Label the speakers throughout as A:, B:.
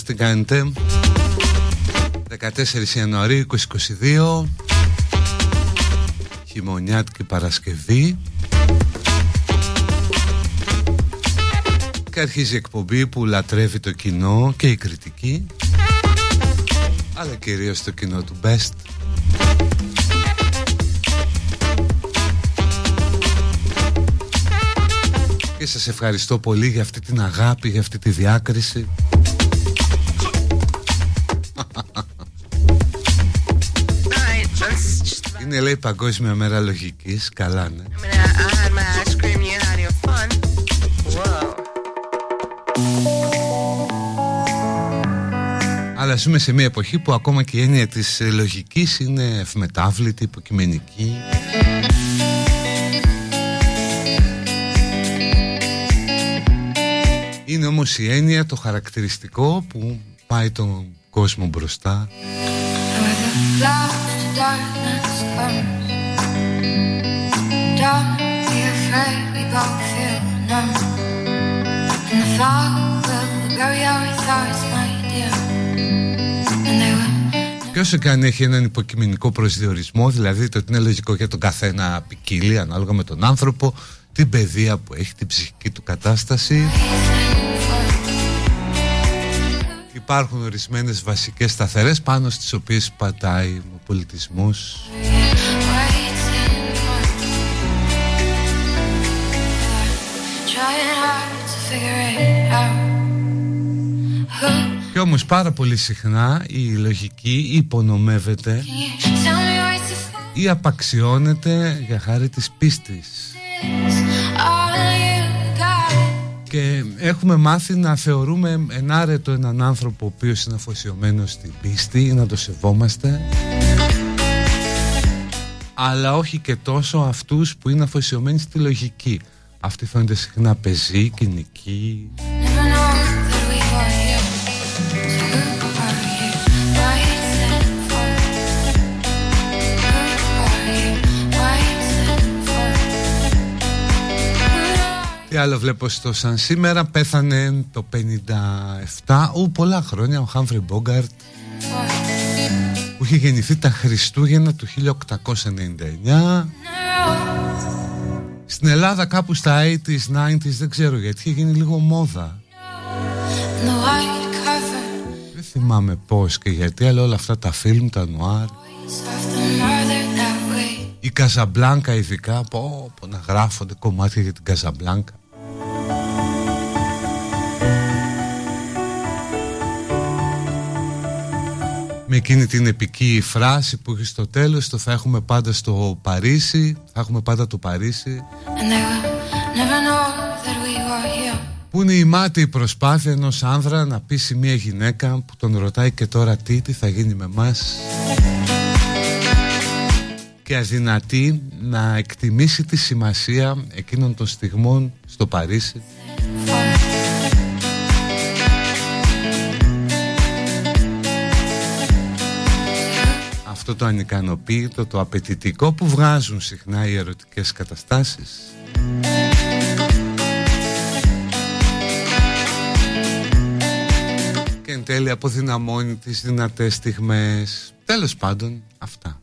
A: Τι κάνετε 14 Ιανουαρίου 2022 Χειμωνιάτικη Παρασκευή. Και αρχίζει η εκπομπή που λατρεύει το κοινό και η κριτική Αλλά κυρίως το κοινό του Best. Και σας ευχαριστώ πολύ για αυτή την αγάπη, για αυτή τη διάκριση Είναι λέει Παγκόσμια Μέρα Λογικής. Καλά ναι. Αλλά ζούμε σε μια εποχή που ακόμα και η έννοια της λογικής είναι ευμετάβλητη, υποκειμενική. Είναι όμως η έννοια, το χαρακτηριστικό που πάει τον κόσμο μπροστά και όσο και αν έχει έναν υποκειμενικό προσδιορισμό, δηλαδή το ότι είναι λογικό για τον καθένα ποικίλει ανάλογα με τον άνθρωπο, την παιδεία που έχει, την ψυχική του κατάσταση. Υπάρχουν ορισμένες βασικές σταθερές πάνω στις οποίες πατάει ο πολιτισμός. Και όμως πάρα πολύ συχνά η λογική υπονομεύεται ή απαξιώνεται για χάρη της πίστης και έχουμε μάθει να θεωρούμε ενάρετο έναν άνθρωπο ο οποίος είναι αφοσιωμένος στην πίστη ή να το σεβόμαστε. Αλλά όχι και τόσο αυτούς που είναι αφοσιωμένοι στη λογική. Αυτοί φαίνονται συχνά πεζοί, κοινικοί άλλο βλέπω στο σαν σήμερα Πέθανε το 57 Ου πολλά χρόνια ο Χάμφρι Μπόγκαρτ. Που είχε γεννηθεί τα Χριστούγεννα του 1899 Στην Ελλάδα κάπου στα 80s, 90s Δεν ξέρω γιατί είχε γίνει λίγο μόδα. Δεν θυμάμαι πως και γιατί Αλλά όλα αυτά τα φιλμ, τα νουάρ. Η Καζαμπλάνκα ειδικά πω, πω να γράφονται κομμάτια για την Καζαμπλάνκα με εκείνη την επική φράση που έχει στο τέλος το θα έχουμε πάντα στο Παρίσι θα έχουμε πάντα το Παρίσι που είναι η μάτη προσπάθεια ενός άνδρα να πείσει μια γυναίκα που τον ρωτάει και τώρα τι, τι θα γίνει με μας και αδυνατή να εκτιμήσει τη σημασία εκείνων των στιγμών στο Παρίσι αυτό το ανικανοποίητο, το απαιτητικό που βγάζουν συχνά οι ερωτικές καταστάσεις. Και εν τέλει αποδυναμώνει τις δυνατές στιγμές. Τέλος πάντων αυτά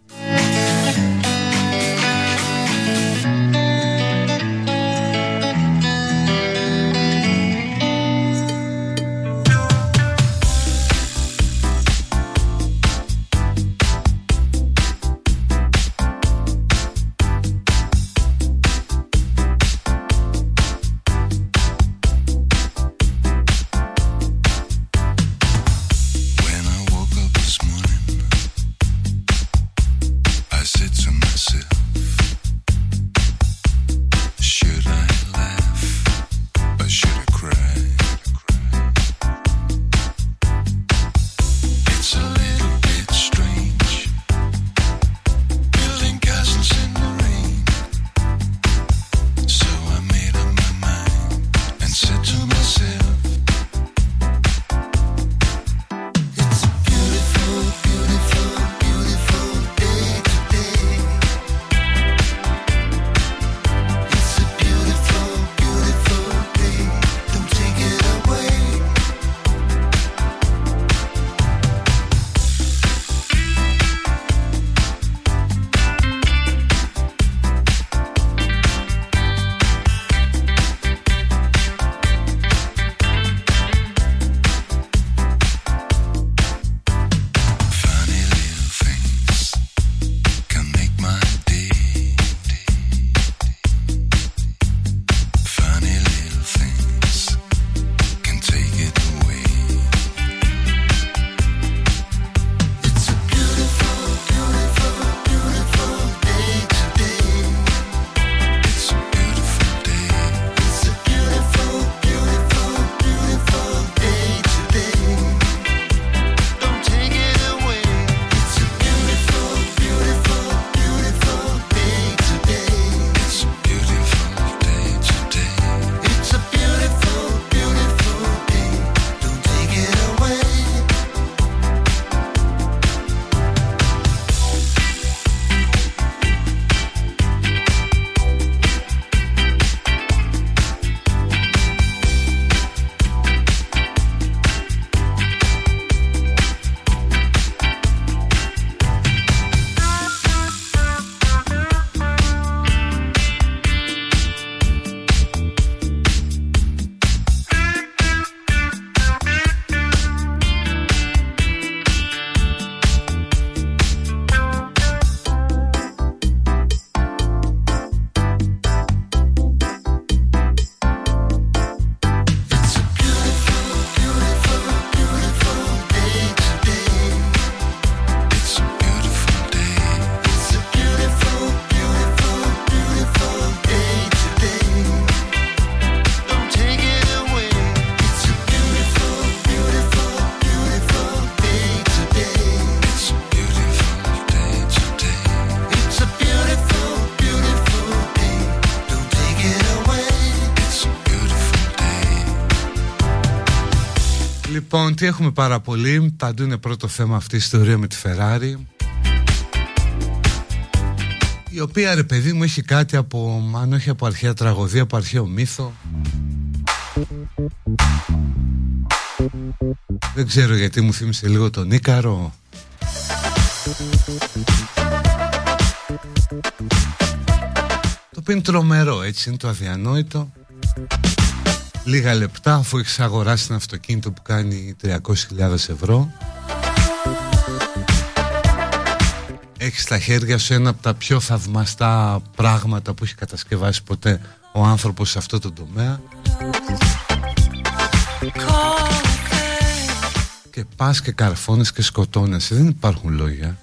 A: τι έχουμε πάρα πολύ. Παντού είναι πρώτο θέμα αυτή η ιστορία με τη Ferrari. η οποία ρε παιδί μου έχει κάτι από αν όχι από αρχαία τραγωδία από αρχαίο μύθο δεν ξέρω γιατί μου θύμισε λίγο τον Ίκαρο Το οποίο είναι τρομερό έτσι είναι το αδιανόητο Λίγα λεπτά αφού έχεις αγοράσει ένα αυτοκίνητο που κάνει 300.000 ευρώ. Έχεις στα χέρια σου ένα από τα πιο θαυμαστά πράγματα που έχει κατασκευάσει ποτέ ο άνθρωπος σε αυτό το τομέα. Και πας και καρφώνεις και σκοτώνεσαι Δεν υπάρχουν λόγια.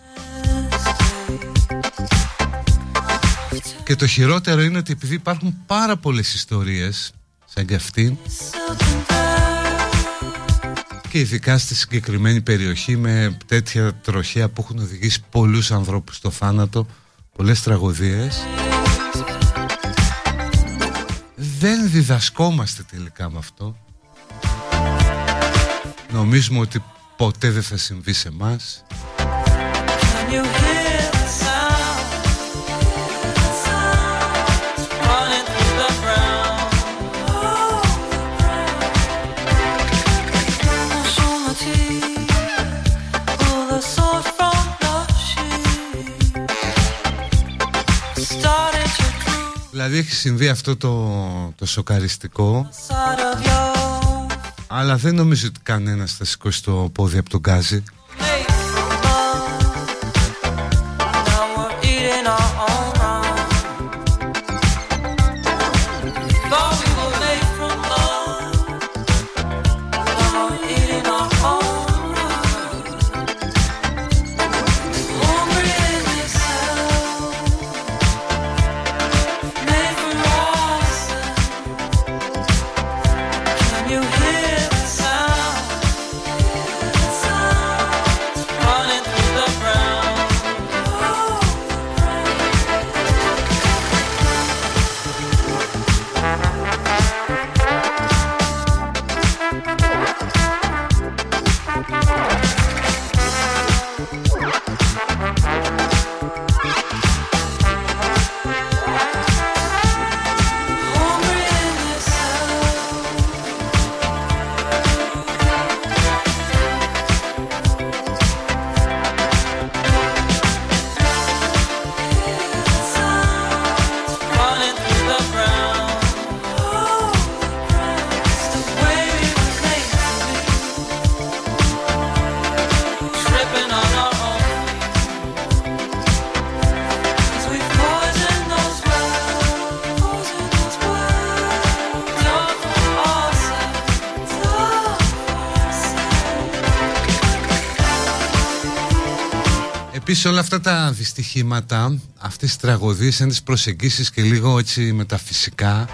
A: Και το χειρότερο είναι ότι επειδή υπάρχουν πάρα πολλές ιστορίες Σαν και αυτή. Και ειδικά στη συγκεκριμένη περιοχή Με τέτοια τροχέα που έχουν οδηγήσει πολλούς ανθρώπους στο θάνατο Πολλές τραγωδίες. Δεν διδασκόμαστε τελικά με αυτό. Νομίζουμε ότι ποτέ δεν θα συμβεί σε μας Δηλαδή έχει συμβεί αυτό το, το σοκαριστικό. Αλλά δεν νομίζω ότι κανένας θα σηκώσει το πόδι από τον γκάζι σε όλα αυτά τα δυστυχήματα, αυτές τις τραγωδίες, αν τις προσεγγίσεις και λίγο έτσι μεταφυσικά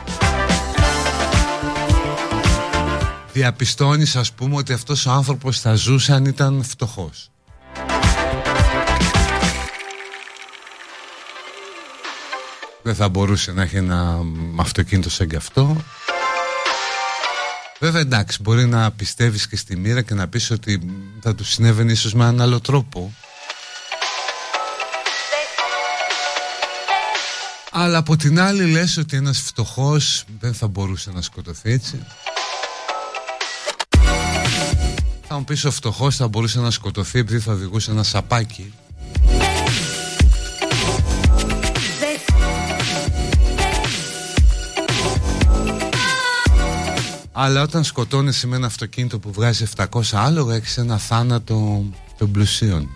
A: διαπιστώνεις ας πούμε ότι αυτός ο άνθρωπος θα ζούσε αν ήταν φτωχός. Δεν θα μπορούσε να έχει ένα αυτοκίνητο σαν και αυτό. Βέβαια εντάξει μπορεί να πιστεύεις και στη μοίρα και να πεις ότι θα του συνέβαινε ίσως με έναν άλλο τρόπο Αλλά από την άλλη λες ότι ένας φτωχός δεν θα μπορούσε να σκοτωθεί έτσι. Θα μου πεις ο φτωχός θα μπορούσε να σκοτωθεί επειδή θα οδηγούσε ένα σαπάκι. Αλλά όταν σκοτώνεσαι με ένα αυτοκίνητο που βγάζει 700 άλογα έχεις ένα θάνατο των πλουσίων.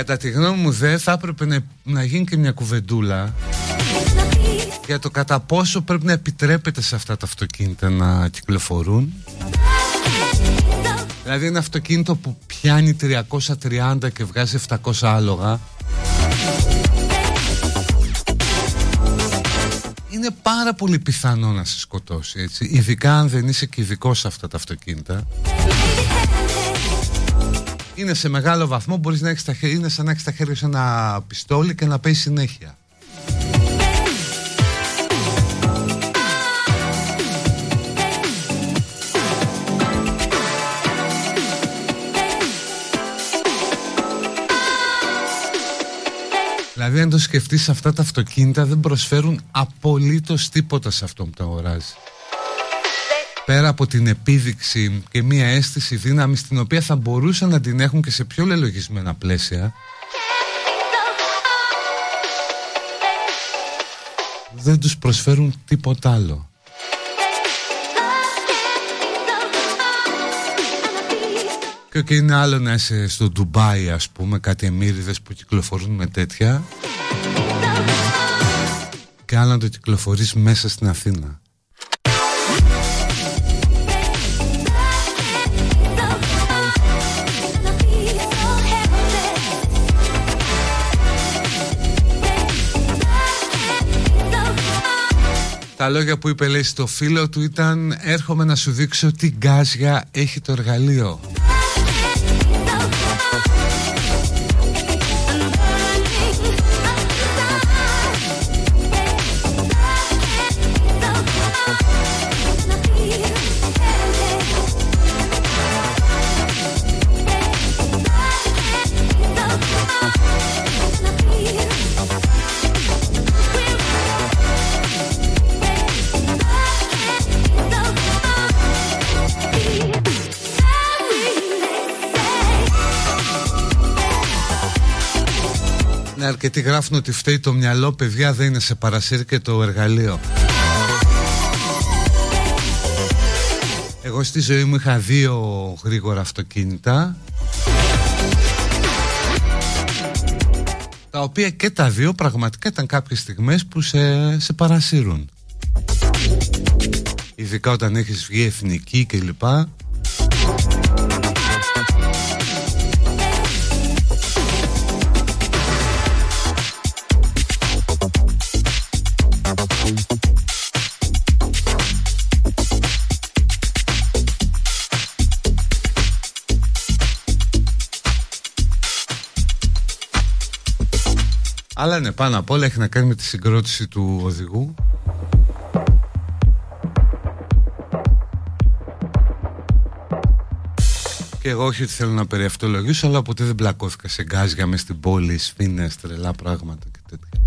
A: Κατά τη γνώμη μου δεν θα έπρεπε να, να γίνει και μια κουβεντούλα για το κατά πόσο πρέπει να επιτρέπεται σε αυτά τα αυτοκίνητα να κυκλοφορούν. Δηλαδή ένα αυτοκίνητο που πιάνει 330 και βγάζει 700 άλογα. Είναι πάρα πολύ πιθανό να σε σκοτώσει έτσι. Ειδικά αν δεν είσαι και ειδικός σε αυτά τα αυτοκίνητα είναι σε μεγάλο βαθμό, μπορείς να έχεις τα χέρια, είναι σαν να έχεις τα χέρια σε ένα πιστόλι και να παίζει συνέχεια. Δηλαδή αν το σκεφτείς αυτά τα αυτοκίνητα δεν προσφέρουν απολύτως τίποτα σε αυτό που τα αγοράζει πέρα από την επίδειξη και μια αίσθηση δύναμη την οποία θα μπορούσαν να την έχουν και σε πιο λελογισμένα πλαίσια. Δεν τους προσφέρουν τίποτα άλλο. Και okay, είναι άλλο να είσαι στο Ντουμπάι ας πούμε κάτι εμμύριδες που κυκλοφορούν με τέτοια. Και άλλο να το κυκλοφορείς μέσα στην Αθήνα Τα λόγια που είπε λέει στο φίλο του ήταν έρχομαι να σου δείξω τι γκάζια έχει το εργαλείο αρκετοί γράφουν ότι φταίει το μυαλό παιδιά δεν είναι σε παρασύρ και το εργαλείο. Εγώ στη ζωή μου είχα δύο γρήγορα αυτοκίνητα τα οποία και τα δύο πραγματικά ήταν κάποιες στιγμές που σε, σε παρασύρουν. Ειδικά όταν έχεις βγει εθνική κλπ Αλλά ναι, πάνω απ' όλα έχει να κάνει με τη συγκρότηση του οδηγού. Και εγώ όχι ότι θέλω να περιευτολογήσω, αλλά ποτέ δεν μπλακώθηκα σε γκάζια μες στην πόλη, σφίνες, τρελά πράγματα και τέτοια.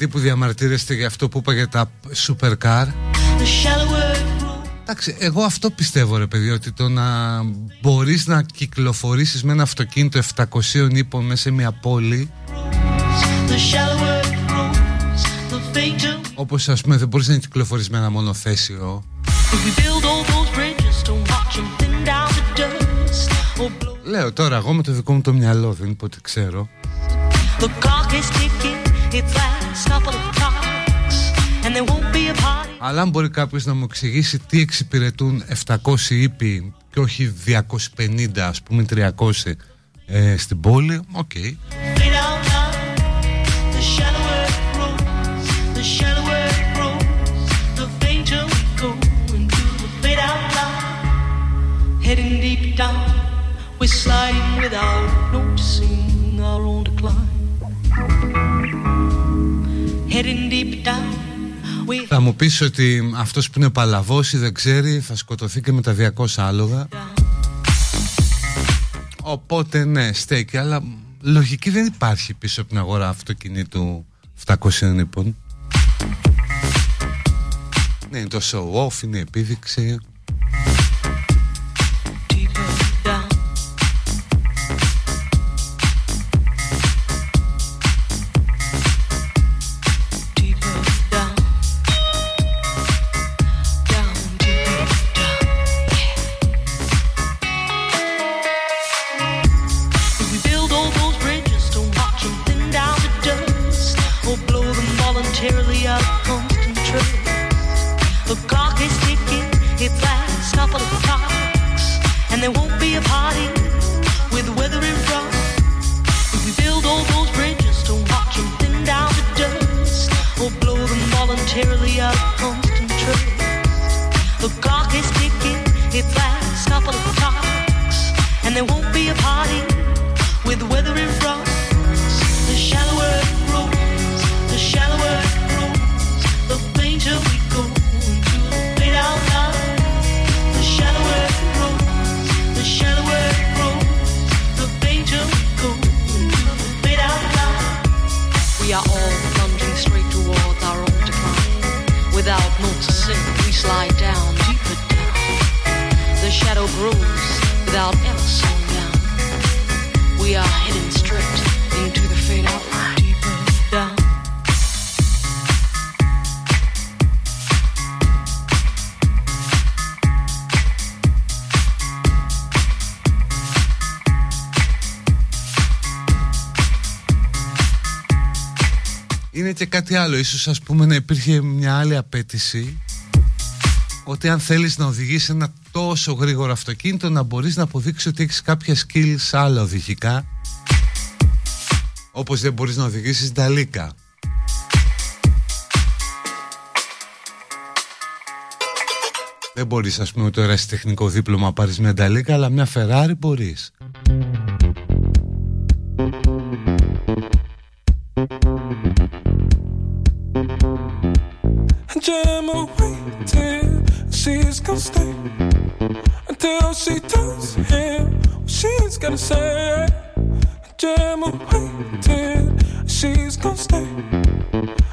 B: Αρκετοί που διαμαρτύρεστε για αυτό που είπα για τα supercar; Εντάξει, εγώ αυτό πιστεύω ρε παιδί Ότι το να μπορείς να κυκλοφορήσεις με ένα αυτοκίνητο 700 ύπων μέσα σε μια πόλη Όπως ας πούμε δεν μπορείς να κυκλοφορείς με ένα μονοθέσιο Λέω τώρα εγώ με το δικό μου το μυαλό δεν είπε ότι ξέρω αλλά αν μπορεί κάποιος να μου εξηγήσει τι εξυπηρετούν 700 ίπποι και όχι 250 ας πούμε 300 ε, στην πόλη, OK. Okay. Heading deep down, we're sliding without noticing our own decline. Θα μου πεις ότι αυτός που είναι παλαβός ή δεν ξέρει θα σκοτωθεί και με τα 200 άλογα. Οπότε ναι στέκει. Αλλά λογική δεν υπάρχει πίσω από την αγορά αυτοκινήτου 700 λοιπόν. Ναι είναι το show off, είναι η επίδειξη couple of talks, and there won't be a party with weather in front. The shallower it
C: grows, the shallower it grows, the fainter we
B: go into the fade out line. The shallower it grows, the shallower it grows, the fainter we go into the fade out line. We
C: are all plunging straight
B: towards our own decline, without noticing we slide rules without ever slowing down. We
D: Είναι και κάτι άλλο, ίσως ας πούμε να υπήρχε μια άλλη απέτηση ότι αν θέλεις να οδηγείς ένα τόσο γρήγορο αυτοκίνητο να μπορείς να αποδείξεις ότι έχεις κάποια skills άλλα οδηγικά όπως δεν μπορείς να οδηγήσεις νταλίκα. Δεν μπορείς ας πούμε το τεχνικό δίπλωμα να πάρεις μια νταλίκα αλλά μια Ferrari μπορείς. Gemma waited, she's gonna stay until she tells him what she's gonna say. Gemma waited, she's gonna stay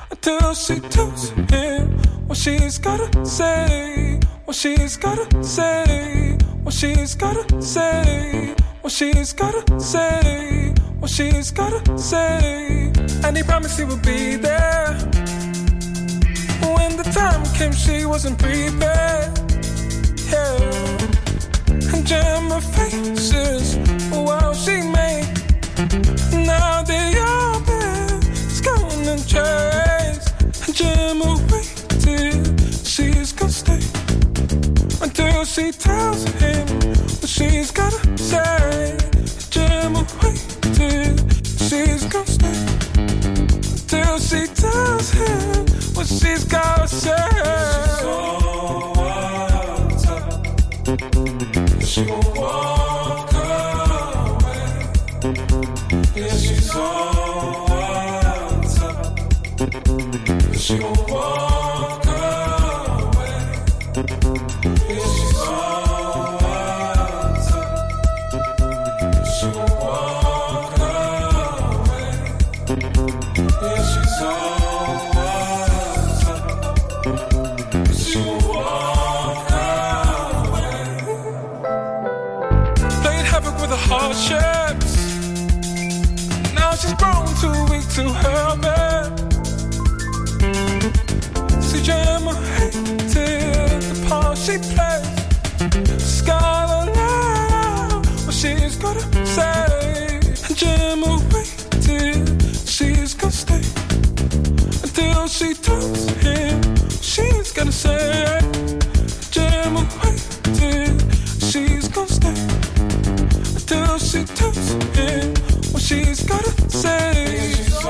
D: until she tells him what she's gotta say. What she's gotta say, what she's gotta say, what she's gotta say, what she's gotta say. And he promised he would be there when the time came, she wasn't prepared. Yeah, and Gemma faces, wow, she made. Now the open is gonna change. And Gemma waited, she's gonna stay until she tells him what she's gotta say. Gemma waited, she's gonna stay until she tells him what she's gotta say. She won't walk she tells him she's gonna say. Gemma waited, she's gonna stay until she tells him what she's gotta say. She's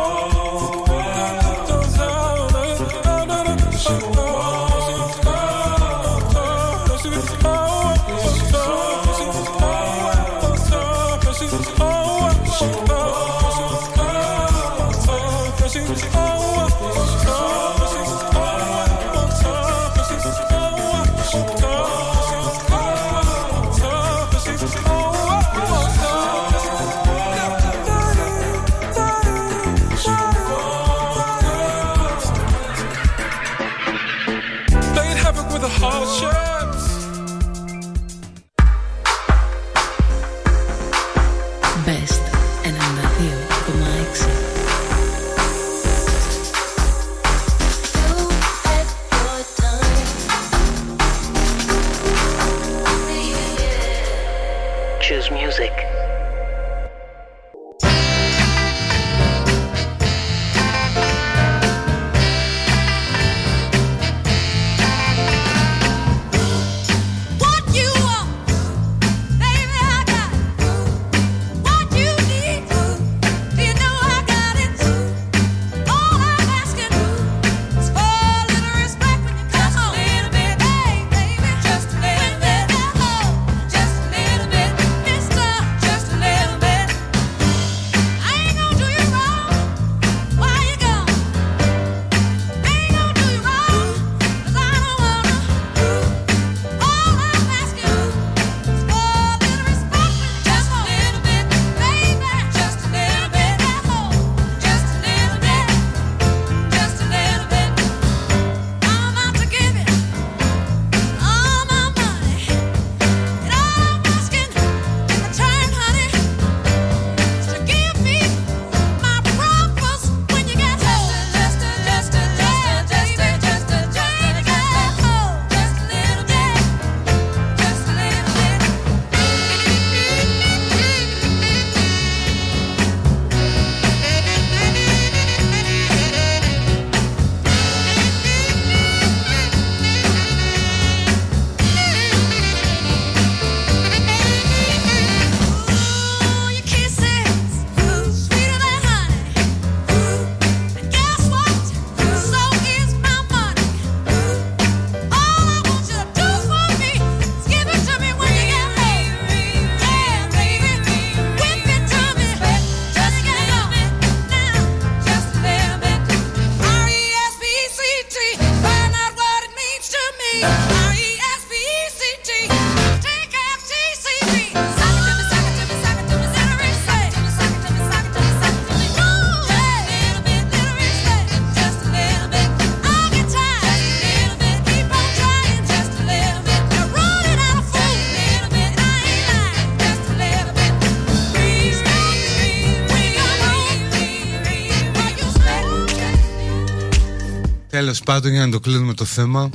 D: all
E: Τέλος πάντων για να το κλείνουμε το θέμα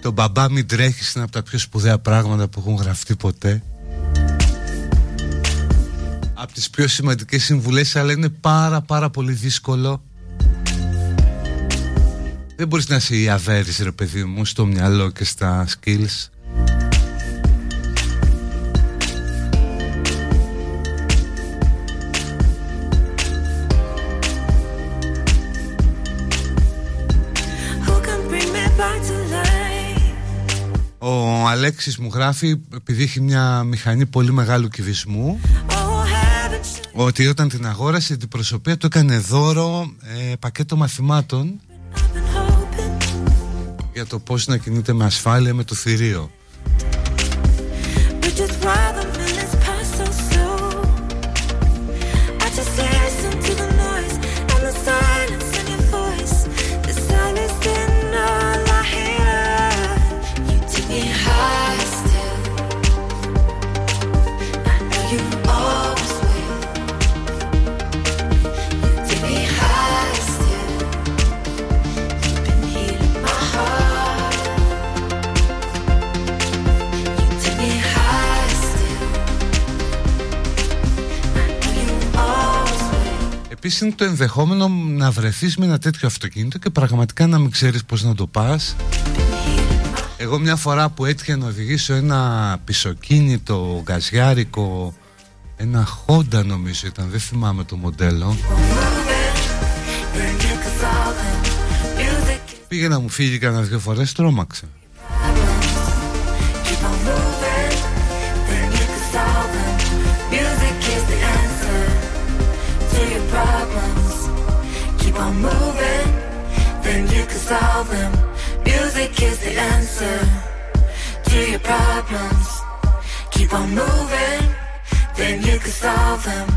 E: Το μπαμπά μην τρέχει είναι από τα πιο σπουδαία πράγματα που έχουν γραφτεί ποτέ. Από τις πιο σημαντικές συμβουλές αλλά είναι πάρα πάρα πολύ δύσκολο. Δεν μπορείς να είσαι η αβέρης ρε παιδί μου στο μυαλό και στα skills Ο Αλέξης μου γράφει επειδή έχει μια μηχανή πολύ μεγάλου κυβισμού ότι όταν την αγόρασε την προσωπία του έκανε δώρο ε, πακέτο μαθημάτων για το πώς να κινείται με ασφάλεια με το θηρίο. Επίσης είναι το ενδεχόμενο να βρεθείς με ένα τέτοιο αυτοκίνητο και πραγματικά να μην ξέρεις πώς να το πας. Εγώ μια φορά που έτυχε να οδηγήσω ένα πισωκίνητο γκαζιάρικο ένα Honda νομίζω ήταν, δεν θυμάμαι το μοντέλο. Πήγε να μου φύγει κανένα δυο φορές, τρόμαξε can solve them. Music is the answer to your problems. Keep on moving, then you can solve them.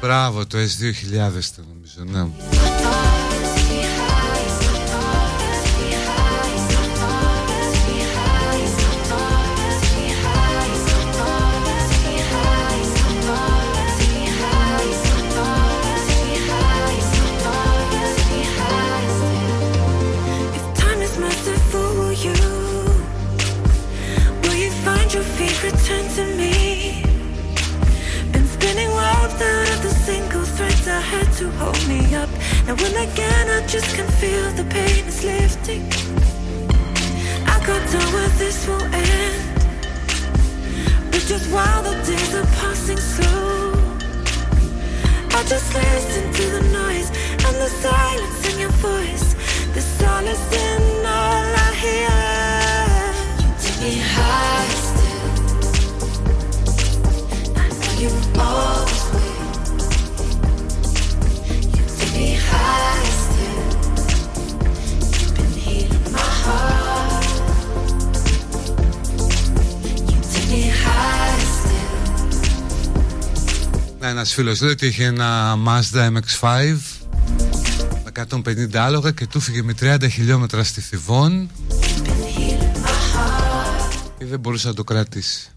E: Μπράβο, το S2000 το νομίζω, ναι. To hold me up. And when again I just can feel the pain is lifting. I got done where this will end. But just while the days are passing slow, I just listen to the noise and the silence in your voice. The solace in all I hear. You take me high still. I know you always. Ένας φίλος λέει ότι είχε ένα Mazda MX-5 με 150 άλογα και του φύγε με 30 χιλιόμετρα στη Θιβών και δεν μπορούσε να το κρατήσει.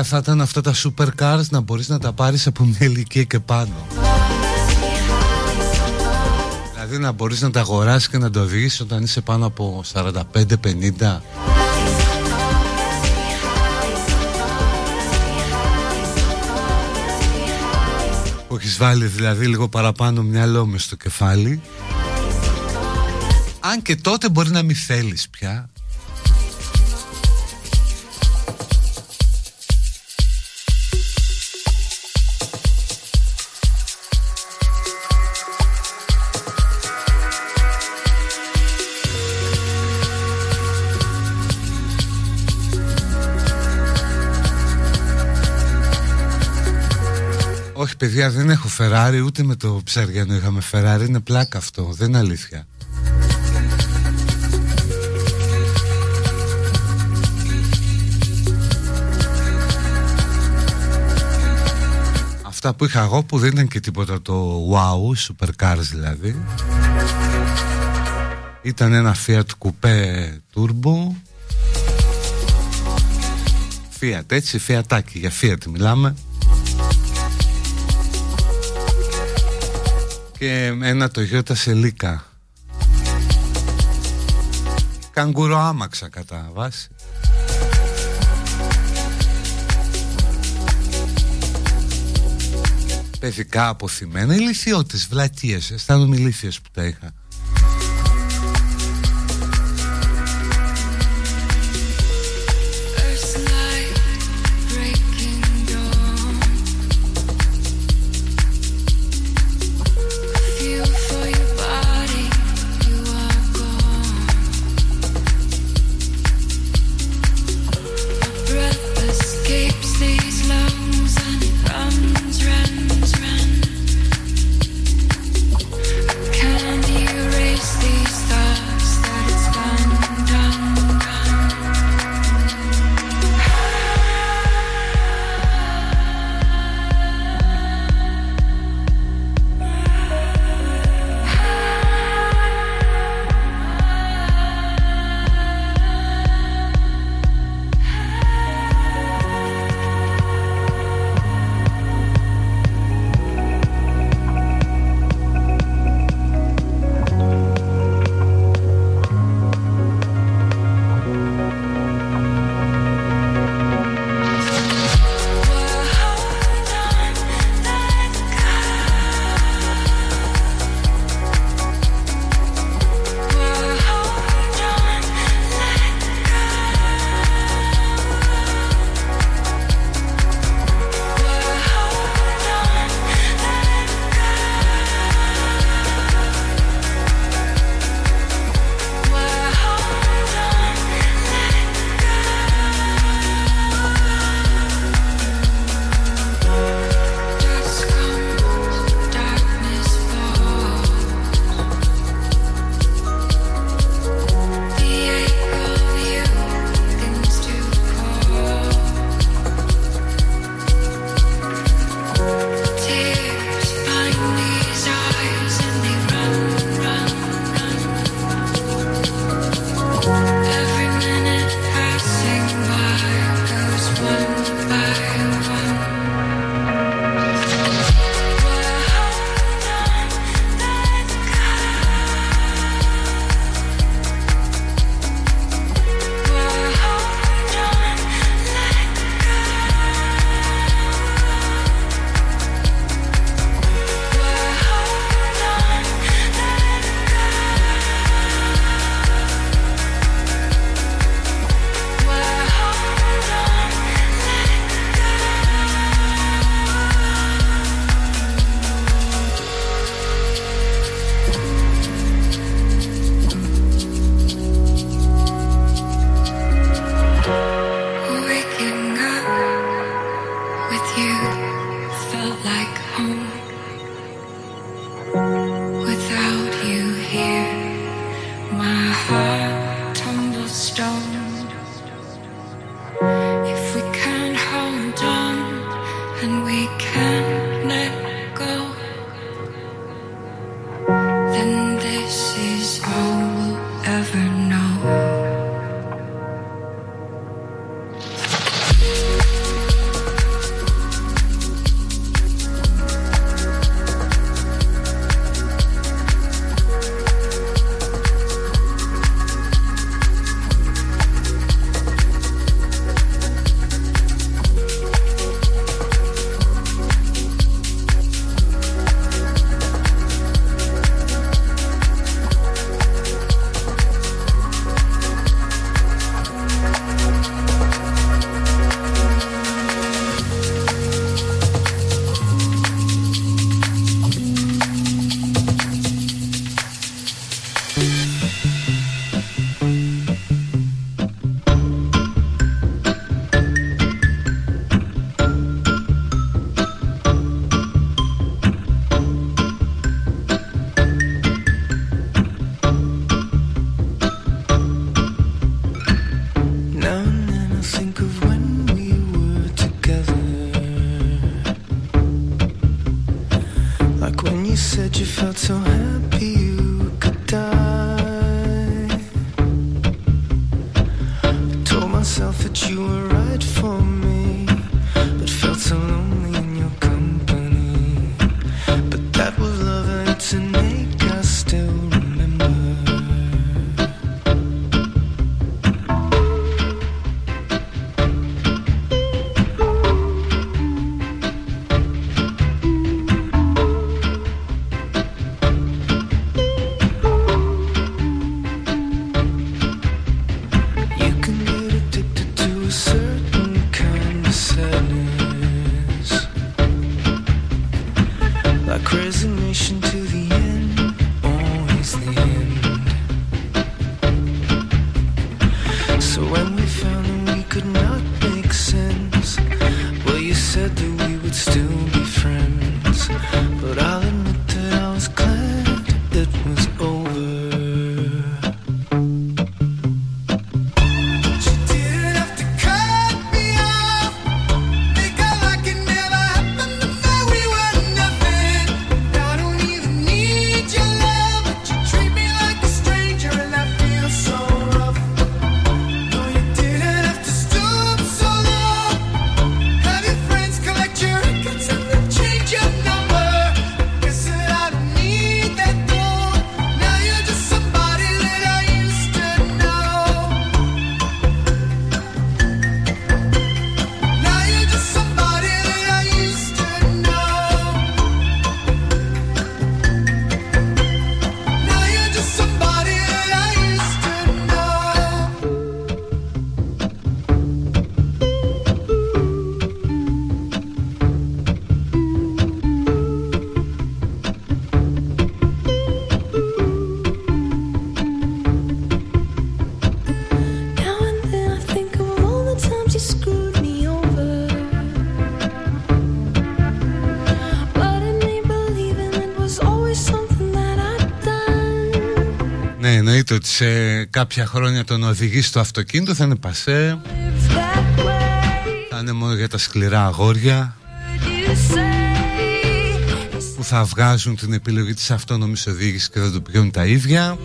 E: Ωραία ιδέα θα ήταν αυτά τα supercars να μπορείς να τα πάρεις από μια ηλικία και πάνω. Δηλαδή να μπορείς να τα αγοράσεις και να το οδηγήσεις όταν είσαι πάνω από 45-50 που έχεις βάλει δηλαδή λίγο παραπάνω μυαλό μες στο κεφάλι. Αν και τότε μπορεί να μην θέλεις πια
F: παιδιά δεν έχω Ferrari ούτε με το ψαριανό είχαμε Ferrari Είναι πλάκα αυτό δεν είναι αλήθεια. Αυτά που είχα εγώ που δεν ήταν και τίποτα το wow Supercars δηλαδή Ήταν ένα Fiat Coupe Turbo. Fiat έτσι Fiatάκι για Fiat μιλάμε και ένα Toyota Σελίκα Καγκούρο άμαξα κατά βάση. Παιδικά αποθυμένα. Ηλικιώτες, βλακίες Αισθάνομαι ηλίθιες που τα είχα
G: ότι σε κάποια χρόνια το να οδηγείς στο αυτοκίνητο θα είναι πασέ. Θα είναι μόνο για τα σκληρά αγόρια Που θα βγάζουν την επιλογή της αυτόνομης οδήγησης και θα το πηγαίνουν τα ίδια.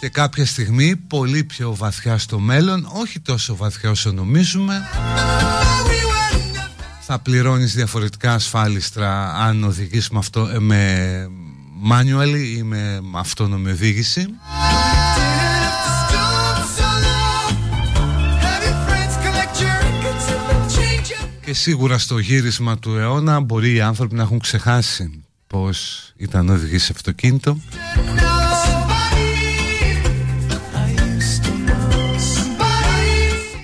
G: Και κάποια στιγμή πολύ πιο βαθιά στο μέλλον όχι τόσο βαθιά όσο νομίζουμε θα πληρώνεις διαφορετικά ασφάλιστρα αν οδηγείς με, αυτό, ε, με manually ή με αυτόνομη οδήγηση και σίγουρα στο γύρισμα του αιώνα μπορεί οι άνθρωποι να έχουν ξεχάσει πως ήταν οδηγής αυτοκίνητο.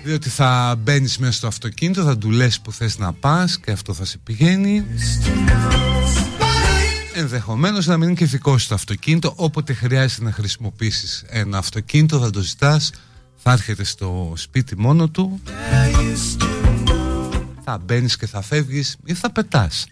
G: Διότι θα μπαίνεις μέσα στο αυτοκίνητο θα του λες που θες να πας και αυτό θα σε πηγαίνει ενδεχομένως να μην είναι και δικό σου το αυτοκίνητο όποτε χρειάζεται να χρησιμοποιήσεις ένα αυτοκίνητο θα το ζητάς θα έρχεται στο σπίτι μόνο του. Θα μπαίνεις και θα φεύγεις ή θα πετάς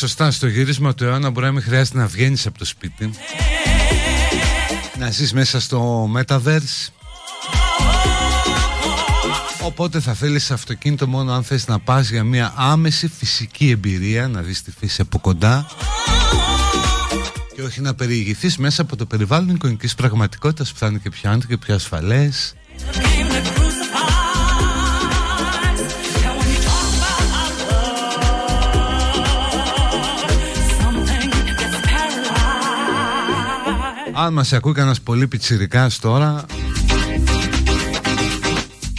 A: σωστά. Στο γύρισμα του αιώνα μπορεί να μην χρειάζεται να βγαίνεις από το σπίτι. Να ζεις μέσα στο Metaverse. Οπότε θα θέλεις αυτοκίνητο μόνο αν θες να πας για μια άμεση φυσική εμπειρία, να δεις τη φύση από κοντά και όχι να περιηγηθείς μέσα από το περιβάλλον εικονικής πραγματικότητας που θα είναι και πιο και πιο ασφαλές. Αν μας ακούει κανένας πολύ πιτσιρικάς τώρα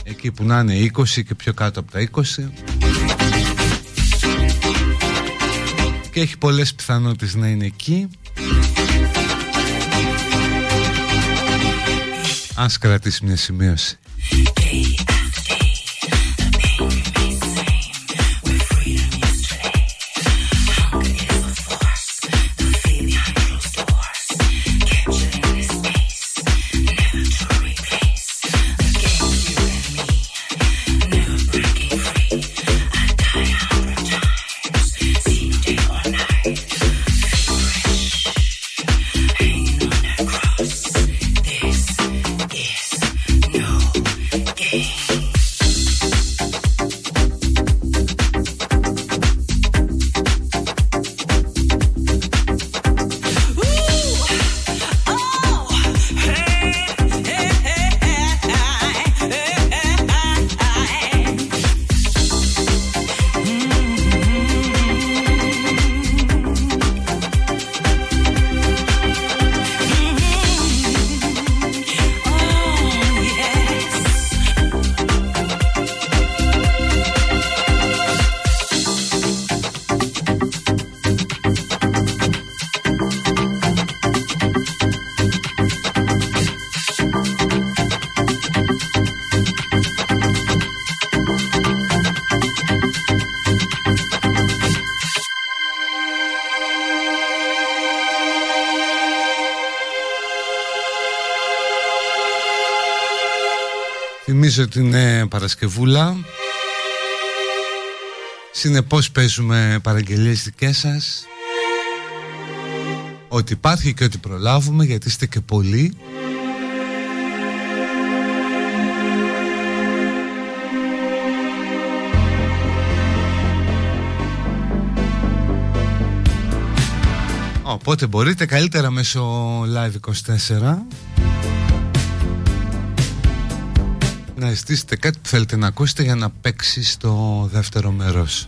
A: Εκεί που να είναι 20 και πιο κάτω από τα 20 Και έχει πολλές πιθανότητες να είναι εκεί Ας κρατήσει μια σημείωση Θυμίζω ότι είναι Παρασκευούλα. Συνεπώς παίζουμε παραγγελίες δικές σας. Ότι υπάρχει και ότι προλάβουμε γιατί είστε και πολλοί. Οπότε μπορείτε καλύτερα μέσω Live 24 να αισθήσετε κάτι που θέλετε να ακούσετε για να παίξει στο δεύτερο μέρος.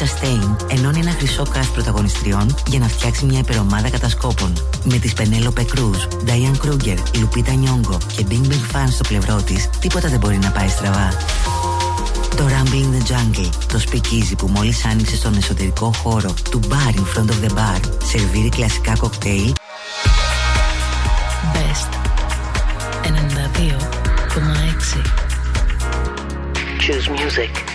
H: Chastain ενώνει ένα χρυσό cast πρωταγωνιστριών για να φτιάξει μια υπερομάδα κατασκόπων. Με τις Penelope Cruz, Diane Kruger, Lupita Nyong'o και Bing Bang Fan στο πλευρό της, τίποτα δεν μπορεί να πάει στραβά. Το Rumble in the Jungle, το speakeasy που μόλις άνοιξε στον εσωτερικό χώρο του bar in front of the bar, σερβίρει κλασικά κοκτέιλ
E: Choose music.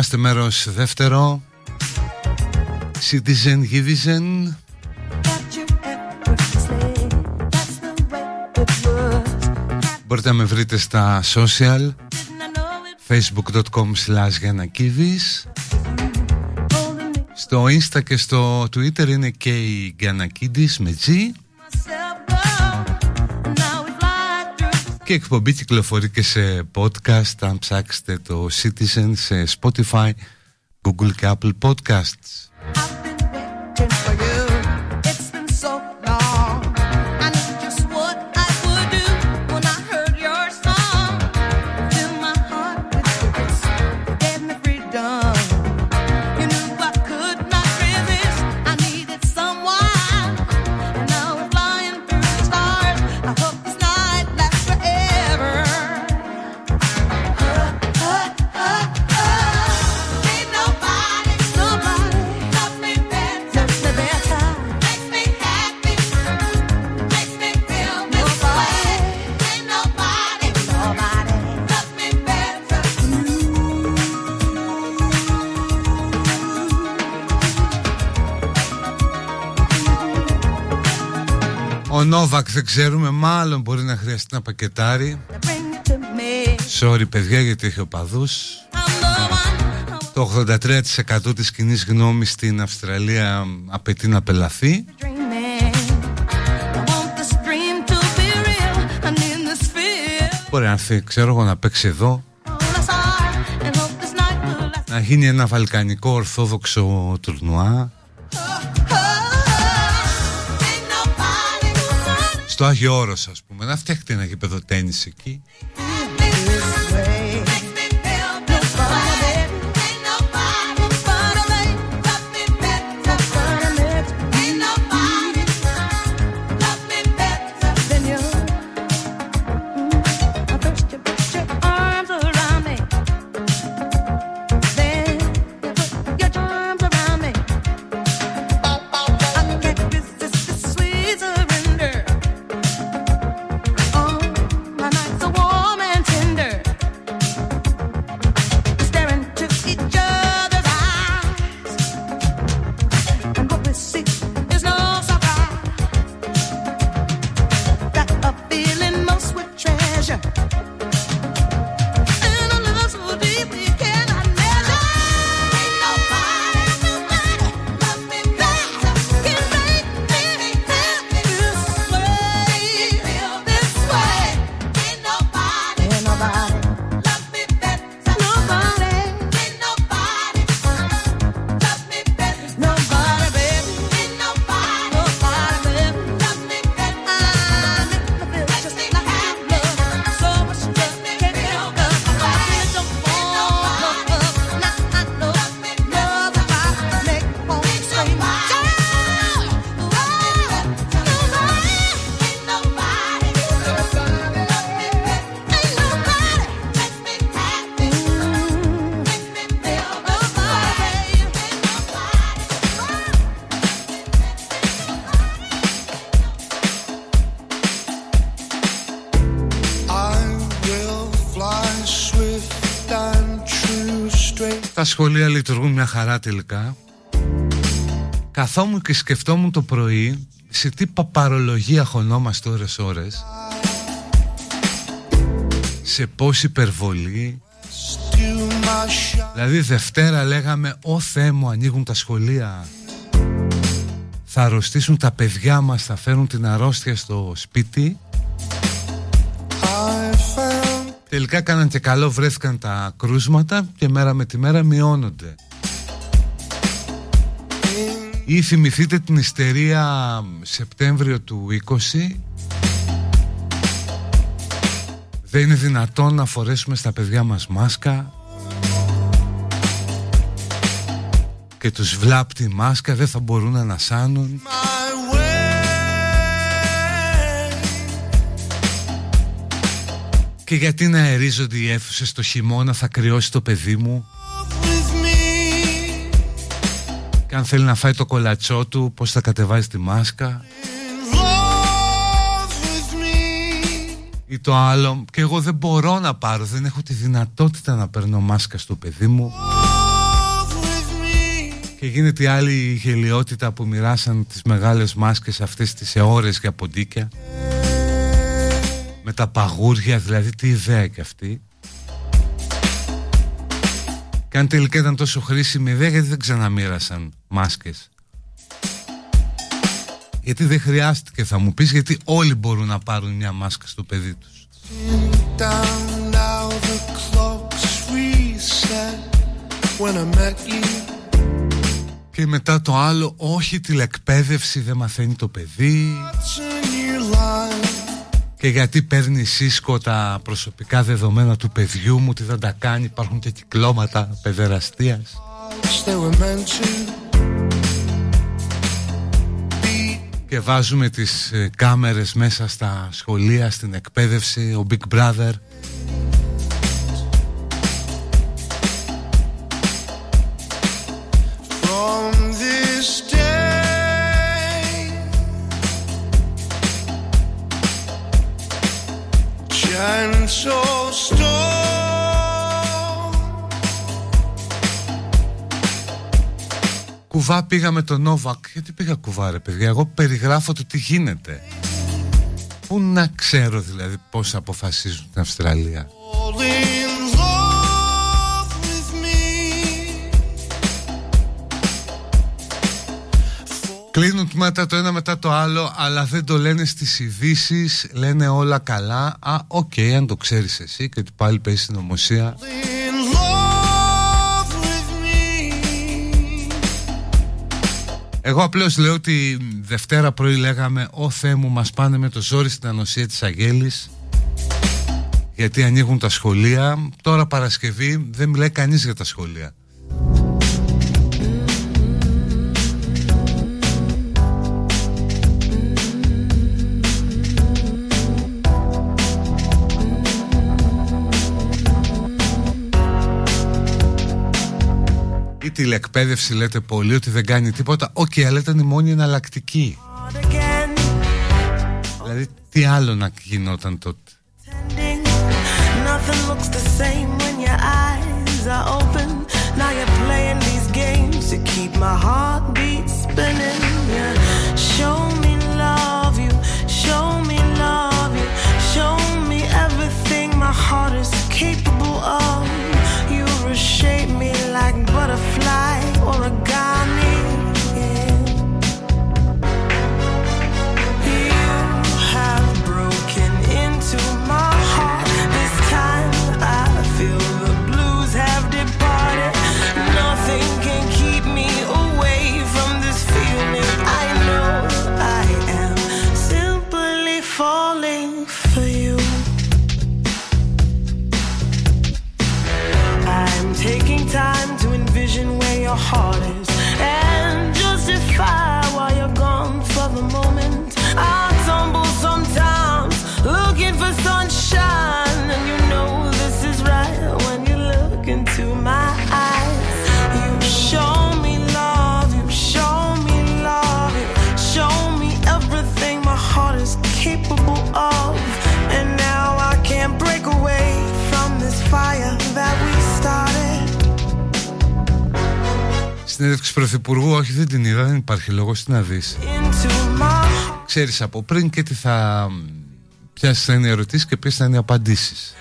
I: Είμαστε μέρος δεύτερο. Citizen Givizen. Μπορείτε να με βρείτε στα social. Facebook.com slash Γιανακίδης Στο insta και στο twitter είναι και η Γιανακίδης με G Και η εκπομπή κυκλοφορεί και σε podcast αν ψάξετε το Citizen σε Spotify, Google και Apple Podcasts. Ο Νόβακ δεν ξέρουμε, μάλλον μπορεί να χρειαστεί να πακετάρει. Sorry παιδιά γιατί έχει οπαδούς. Το 83% της κοινής γνώμης στην Αυστραλία απαιτεί να πελαθεί. Μπορεί να έρθει, ξέρω εγώ, να παίξει εδώ. Να γίνει ένα βαλκανικό ορθόδοξο τουρνουά. Στο Άγιο Όρος ας πούμε. Να φτιάχτε ένα γήπεδο τέννις εκεί
A: σχολεία λειτουργούν μια χαρά τελικά. Καθόμουν και σκεφτόμουν το πρωί Σε τι παπαρολογία χωνόμαστε ώρες ώρες. Σε πόση υπερβολή. Δηλαδή Δευτέρα λέγαμε Ω Θεέ μου ανοίγουν τα σχολεία. Θα αρρωστήσουν τα παιδιά μας Θα φέρουν την αρρώστια στο σπίτι Τελικά κάναν και καλό βρέθηκαν τα κρούσματα Και μέρα με τη μέρα μειώνονται. Ή θυμηθείτε την ιστερία Σεπτέμβριο του 20 Δεν είναι δυνατόν να φορέσουμε στα παιδιά μας μάσκα. Και τους βλάπτει η μάσκα Δεν θα μπορούν να ανασάνουν Και γιατί να αερίζονται οι αίθουσες το χειμώνα θα κρυώσει το παιδί μου; Και αν θέλει να φάει το κολατσό του Πώς θα κατεβάζει τη μάσκα; Ή το άλλο Και εγώ δεν μπορώ να πάρω Δεν έχω τη δυνατότητα να παίρνω μάσκα στο παιδί μου. Και γίνεται η άλλη γελιότητα που μοιράσαν τις μεγάλες μάσκες αυτές τις αιώρες για ποντίκια Με τα παγούρια δηλαδή τι ιδέα και αυτή. Και αν τελικά ήταν τόσο χρήσιμη ιδέα γιατί δεν ξαναμοίρασαν μάσκες; Γιατί δεν χρειάστηκε θα μου πεις γιατί όλοι μπορούν να πάρουν μια μάσκα στο παιδί τους. Και μετά το άλλο όχι τηλεκπαίδευση δεν μαθαίνει το παιδί και γιατί παίρνει σύσκο τα προσωπικά δεδομένα του παιδιού μου τι δεν τα κάνει υπάρχουν και κυκλώματα παιδεραστίας. Και βάζουμε τις ε, κάμερες μέσα στα σχολεία στην εκπαίδευση ο Big Brother Κουβά πήγα με τον Νόβακ. Γιατί πήγα κουβά ρε παιδιά; Εγώ περιγράφω το τι γίνεται. Πού να ξέρω δηλαδή Πώς αποφασίζουν την Αυστραλία; Κλείνουν μετά το ένα μετά το άλλο Αλλά δεν το λένε στις ειδήσεις, Λένε όλα καλά. Α, OK, okay, αν το ξέρεις εσύ Και ότι πάλι παίζει συνωμοσία Εγώ απλώς λέω ότι Δευτέρα πρωί λέγαμε «Ω Θεέ μου μας πάνε με το ζόρι στην ανοσία της Αγέλης» γιατί ανοίγουν τα σχολεία. Τώρα Παρασκευή δεν μιλάει κανείς για τα σχολεία. Τηλεκπαίδευση λέτε πολύ ότι δεν κάνει τίποτα. OK, okay, αλλά ήταν η μόνη εναλλακτική. Δηλαδή, τι άλλο να γινόταν τότε; Show
J: συνέντευξη πρωθυπουργού, όχι δεν την είδα, δεν υπάρχει λόγος να δεις. Ξέρεις από πριν και τι θα ποιες θα είναι οι ερωτήσεις και ποιες θα είναι οι απαντήσεις.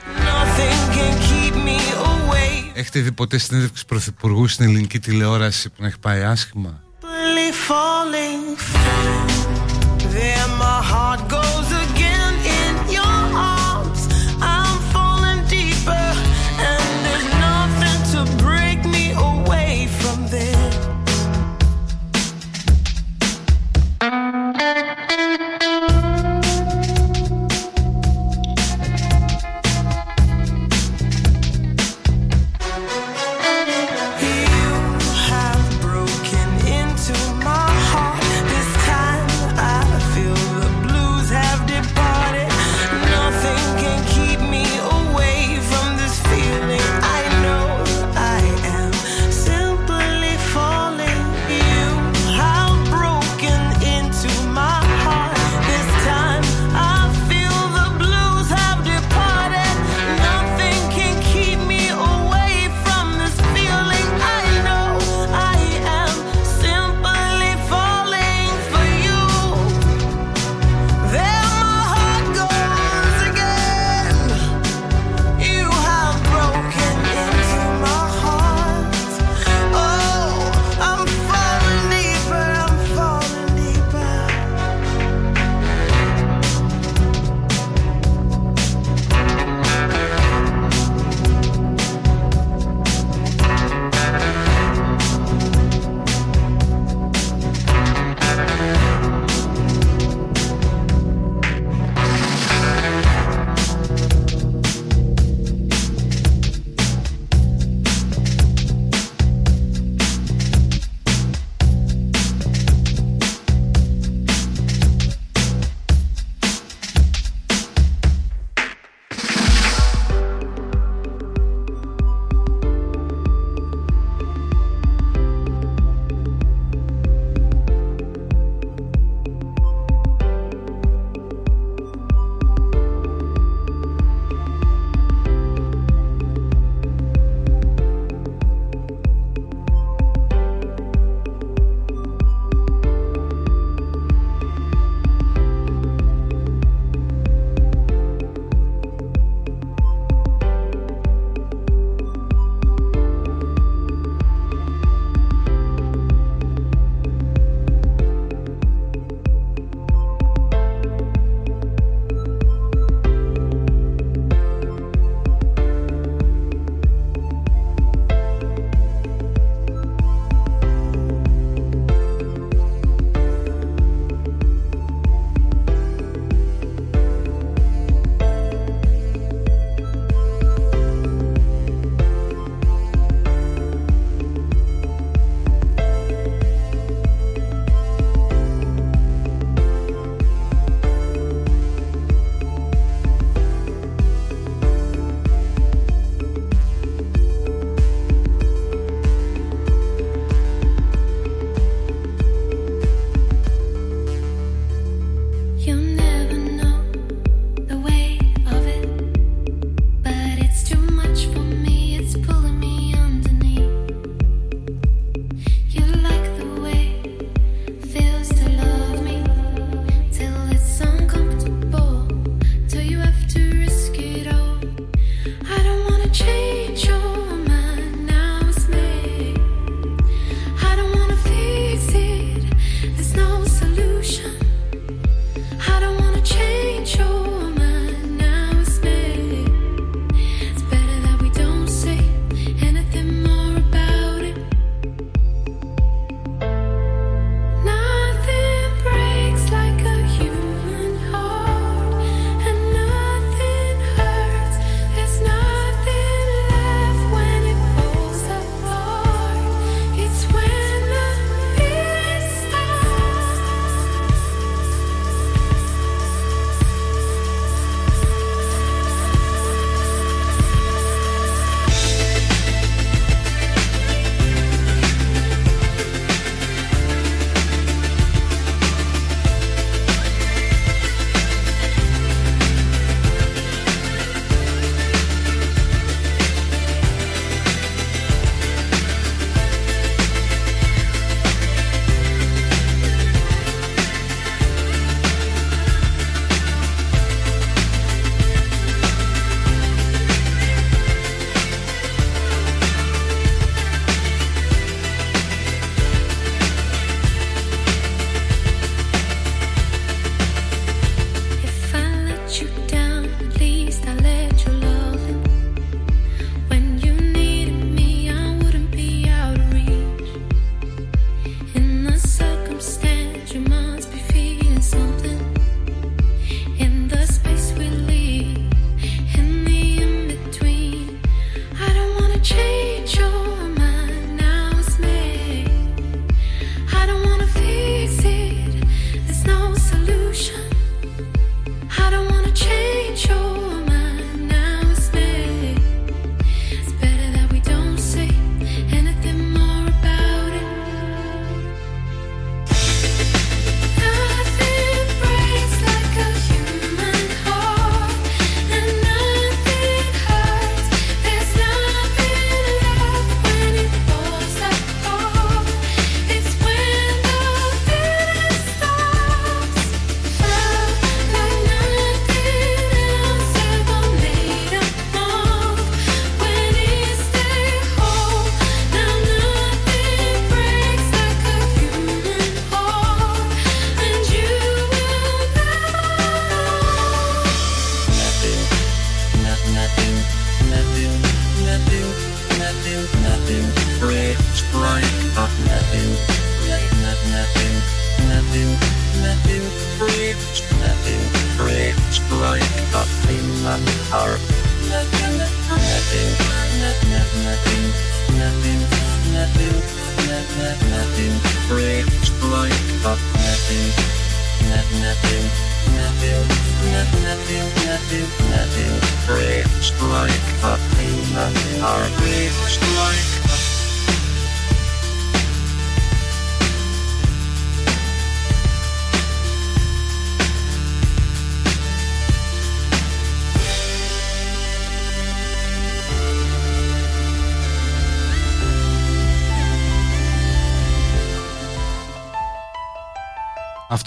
J: Έχετε δει ποτέ συνέντευξη πρωθυπουργού στην ελληνική τηλεόραση που να έχει πάει άσχημα;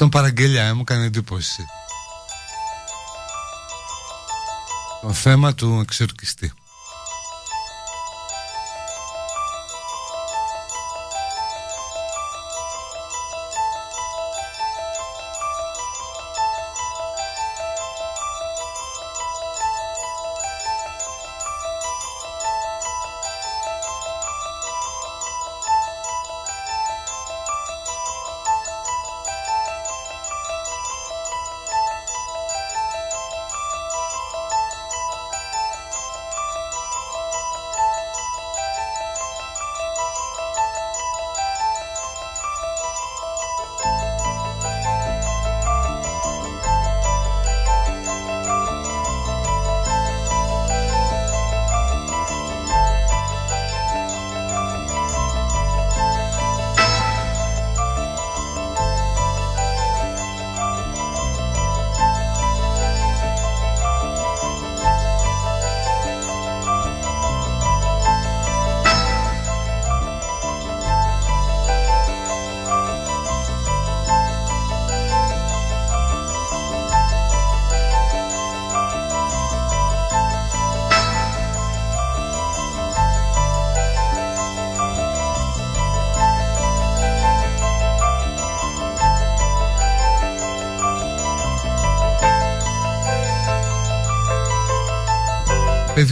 A: Αυτόν παραγγελιά μου κάνει εντύπωση. Το θέμα του εξορκιστή.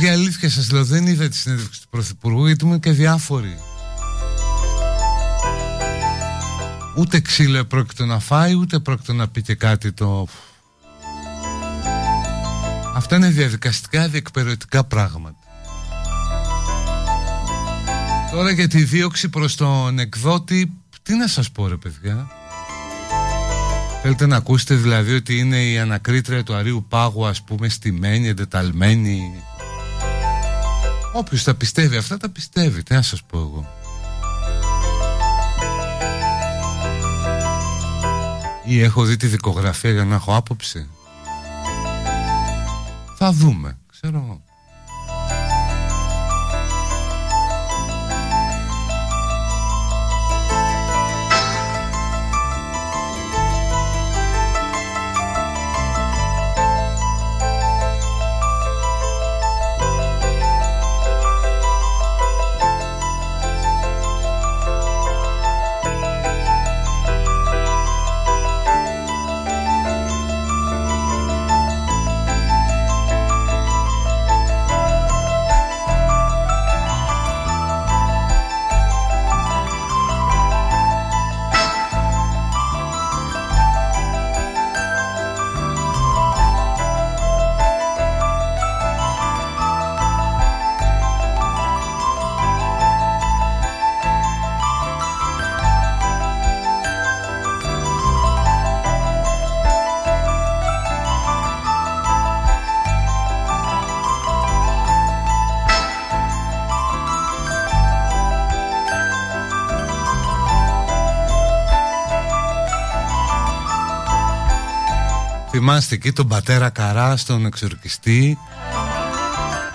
A: Παιδιά, αλήθεια σας λέω, δεν είδα τη συνέντευξη του Πρωθυπουργού γιατί ήμουν και διάφοροι. Ούτε ξύλο πρόκειται να φάει, ούτε πρόκειται να πει και κάτι το... Αυτά είναι διαδικαστικά διεκπαιρεωτικά πράγματα. Τώρα για τη δίωξη προς τον εκδότη, τι να σας πω ρε παιδιά; Θέλετε να ακούσετε δηλαδή ότι είναι η ανακρίτρια του Αρίου Πάγου ας πούμε στημένη, εντεταλμένη; Όποιος τα πιστεύει αυτά τα πιστεύει. Τι να σας πω εγώ. Ή έχω δει τη δικογραφία για να έχω άποψη. Θα δούμε Ξέρω Θυμάστε εκεί τον πατέρα Καρά στον εξορκιστή.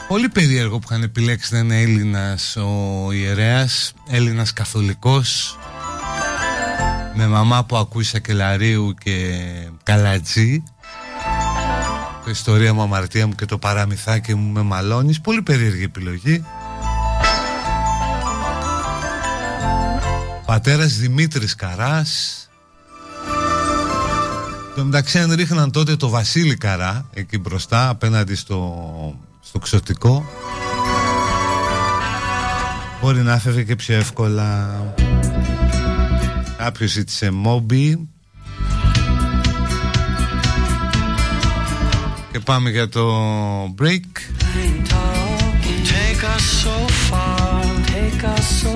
A: Πολύ περίεργο που είχαν επιλέξει να είναι Έλληνας ο ιερέας Έλληνας καθολικός Με μαμά που ακούει Σακελαρίου και Καλατζή. Το ιστορία μου, αμαρτία μου και το παραμυθάκι μου με μαλώνεις. Πολύ περίεργη επιλογή. Πατέρας Δημήτρης Καράς το μεταξύ αν ρίχναν τότε το Βασίλη Καρά εκεί μπροστά απέναντι στο, στο ξωτικό μπορεί να φεύγει και πιο εύκολα κάποιος ζήτησε μόμπι
K: Και πάμε για το break. Take us so far, take us so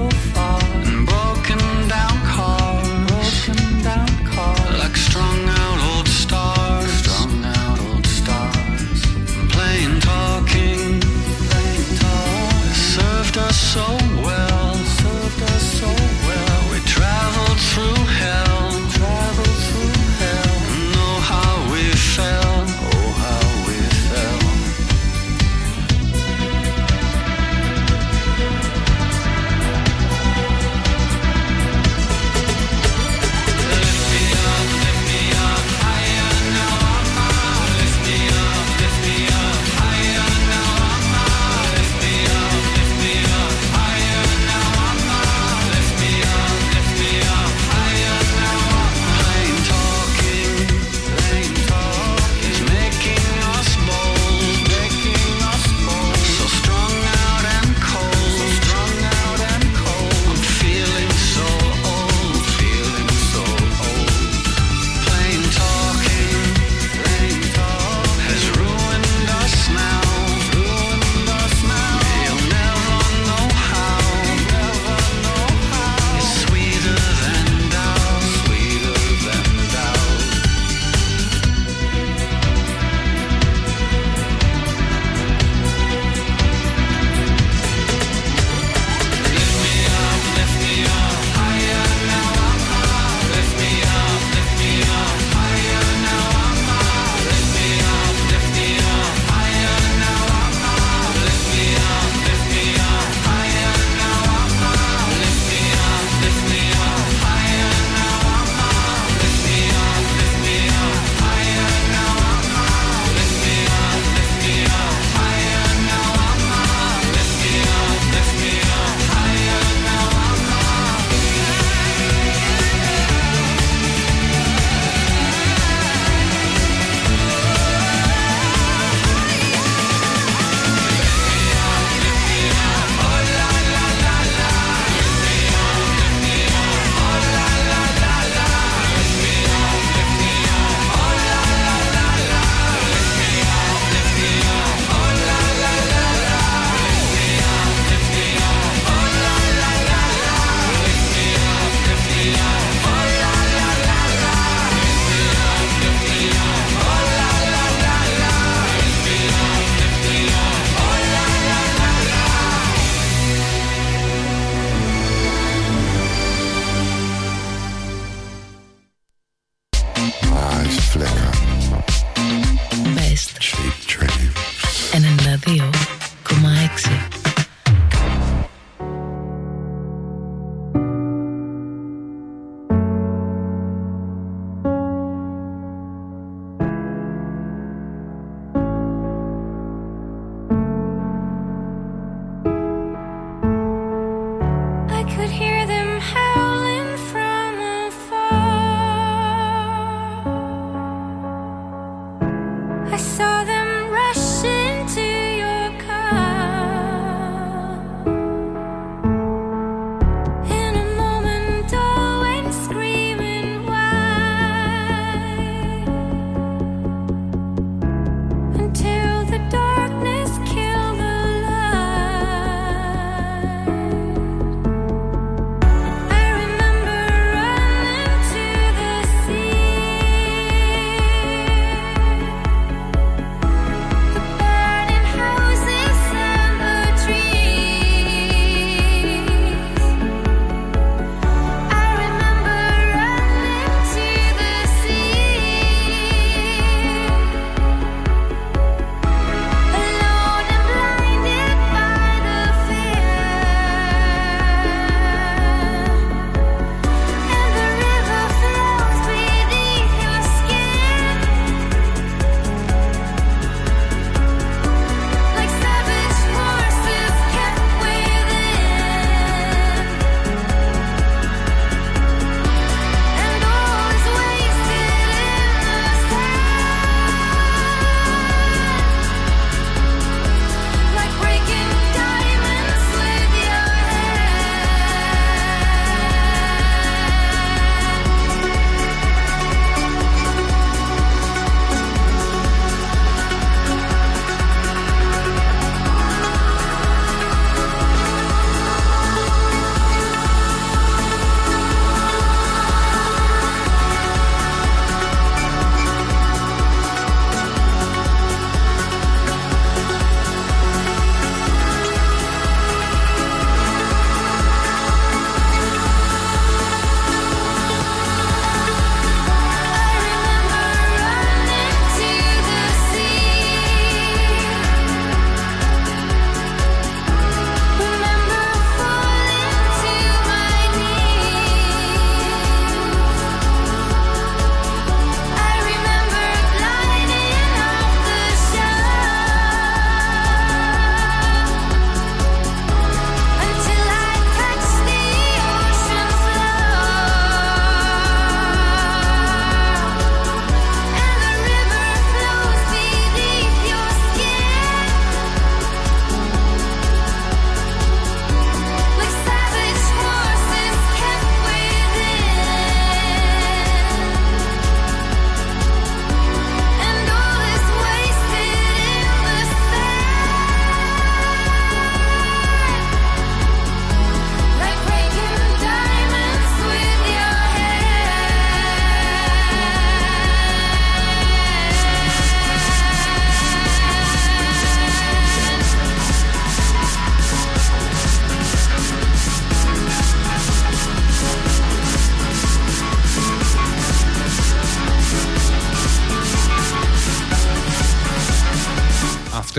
E: Tadeo.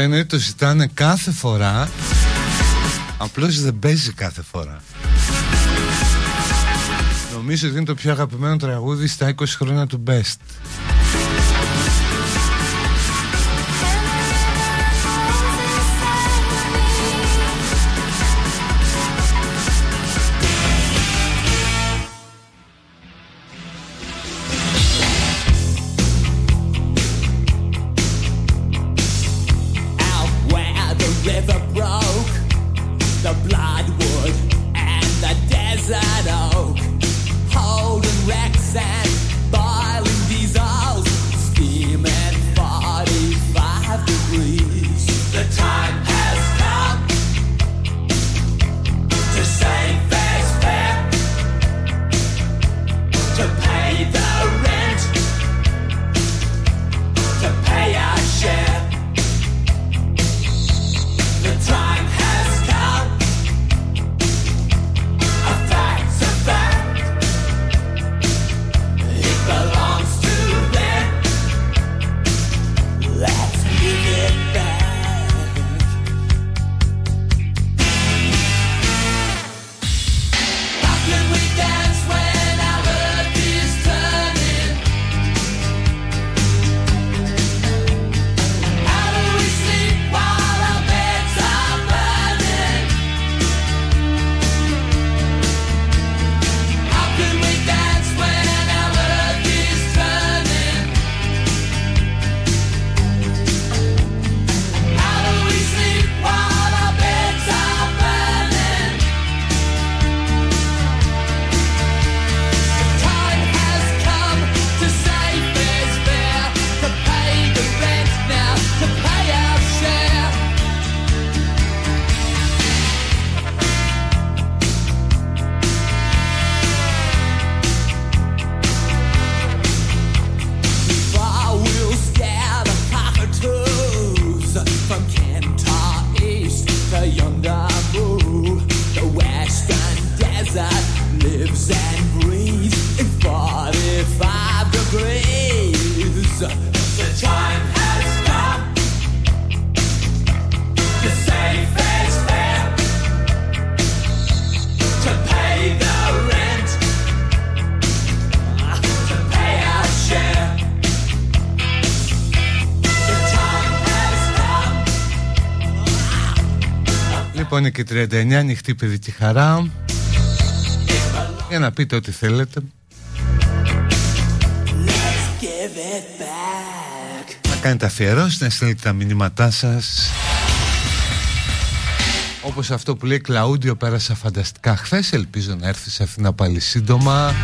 L: Αυτό είναι ότι το ζητάνε κάθε φορά Απλώς δεν παίζει κάθε φορά. Νομίζω ότι είναι το πιο αγαπημένο τραγούδι στα 20 χρόνια του Best 39 ανοιχτή παιδική χαρά. Για να πείτε ό,τι θέλετε. Να κάνετε αφιερώσεις, να στείλετε τα μηνύματά σας. Όπως αυτό που λέει Κλαούντιο πέρασα φανταστικά χθες. Ελπίζω να έρθεις σε Αθήνα πάλι σύντομα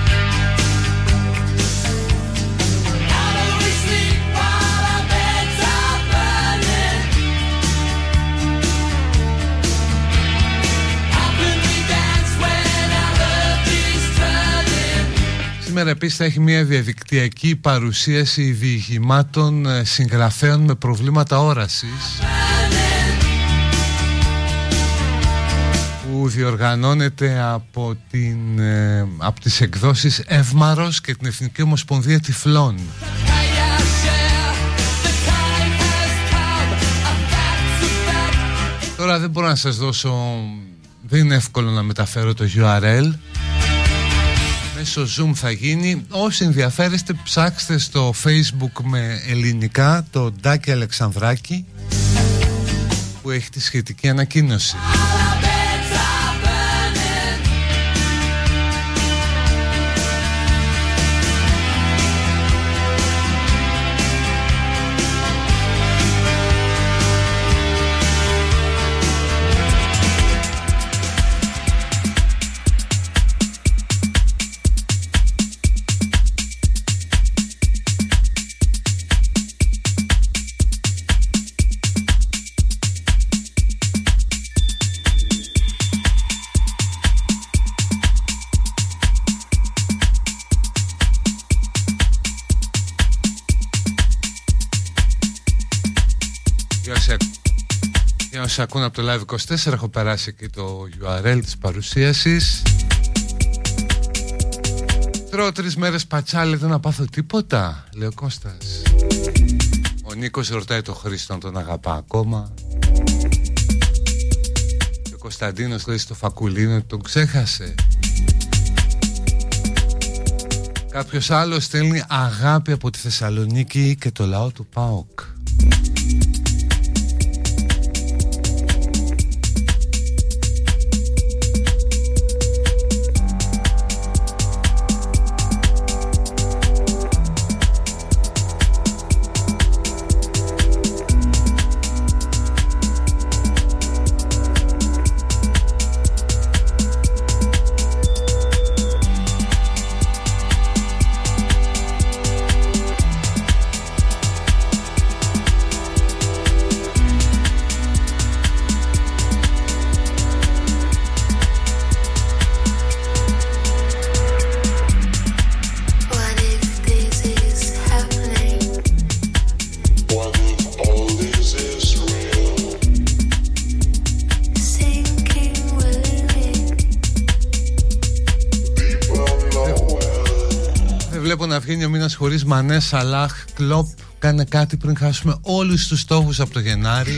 L: σήμερα επίσης θα έχει μια διαδικτυακή παρουσίαση διηγημάτων ε, συγγραφέων με προβλήματα όρασης που διοργανώνεται από, την, ε, από τις εκδόσεις Ευμαρός και την Εθνική Ομοσπονδία Τυφλών. Τώρα δεν μπορώ να σας δώσω, δεν είναι εύκολο να μεταφέρω το URL Μέσω Zoom θα γίνει. Όσοι ενδιαφέρεστε ψάξτε στο facebook με ελληνικά Το Ντάκη Αλεξανδράκη Που έχει τη σχετική ανακοίνωση όσοι ακούνε από το Live 24 έχω περάσει και το URL της παρουσίασης. Τρώω τρεις μέρες πατσάλι δεν να πάθω τίποτα Λέει ο Κώστας. Ο
A: Νίκος ρωτάει το Χρήστο αν τον αγαπά ακόμα. Και ο Κωνσταντίνος λέει στο φακουλίνο τον ξέχασε Κάποιος άλλος στέλνει αγάπη από τη Θεσσαλονίκη και το λαό του ΠΑΟΚ Μανές, Σαλάχ, Κλοπ Κάνε κάτι πριν χάσουμε όλους τους στόχους από το Γενάρη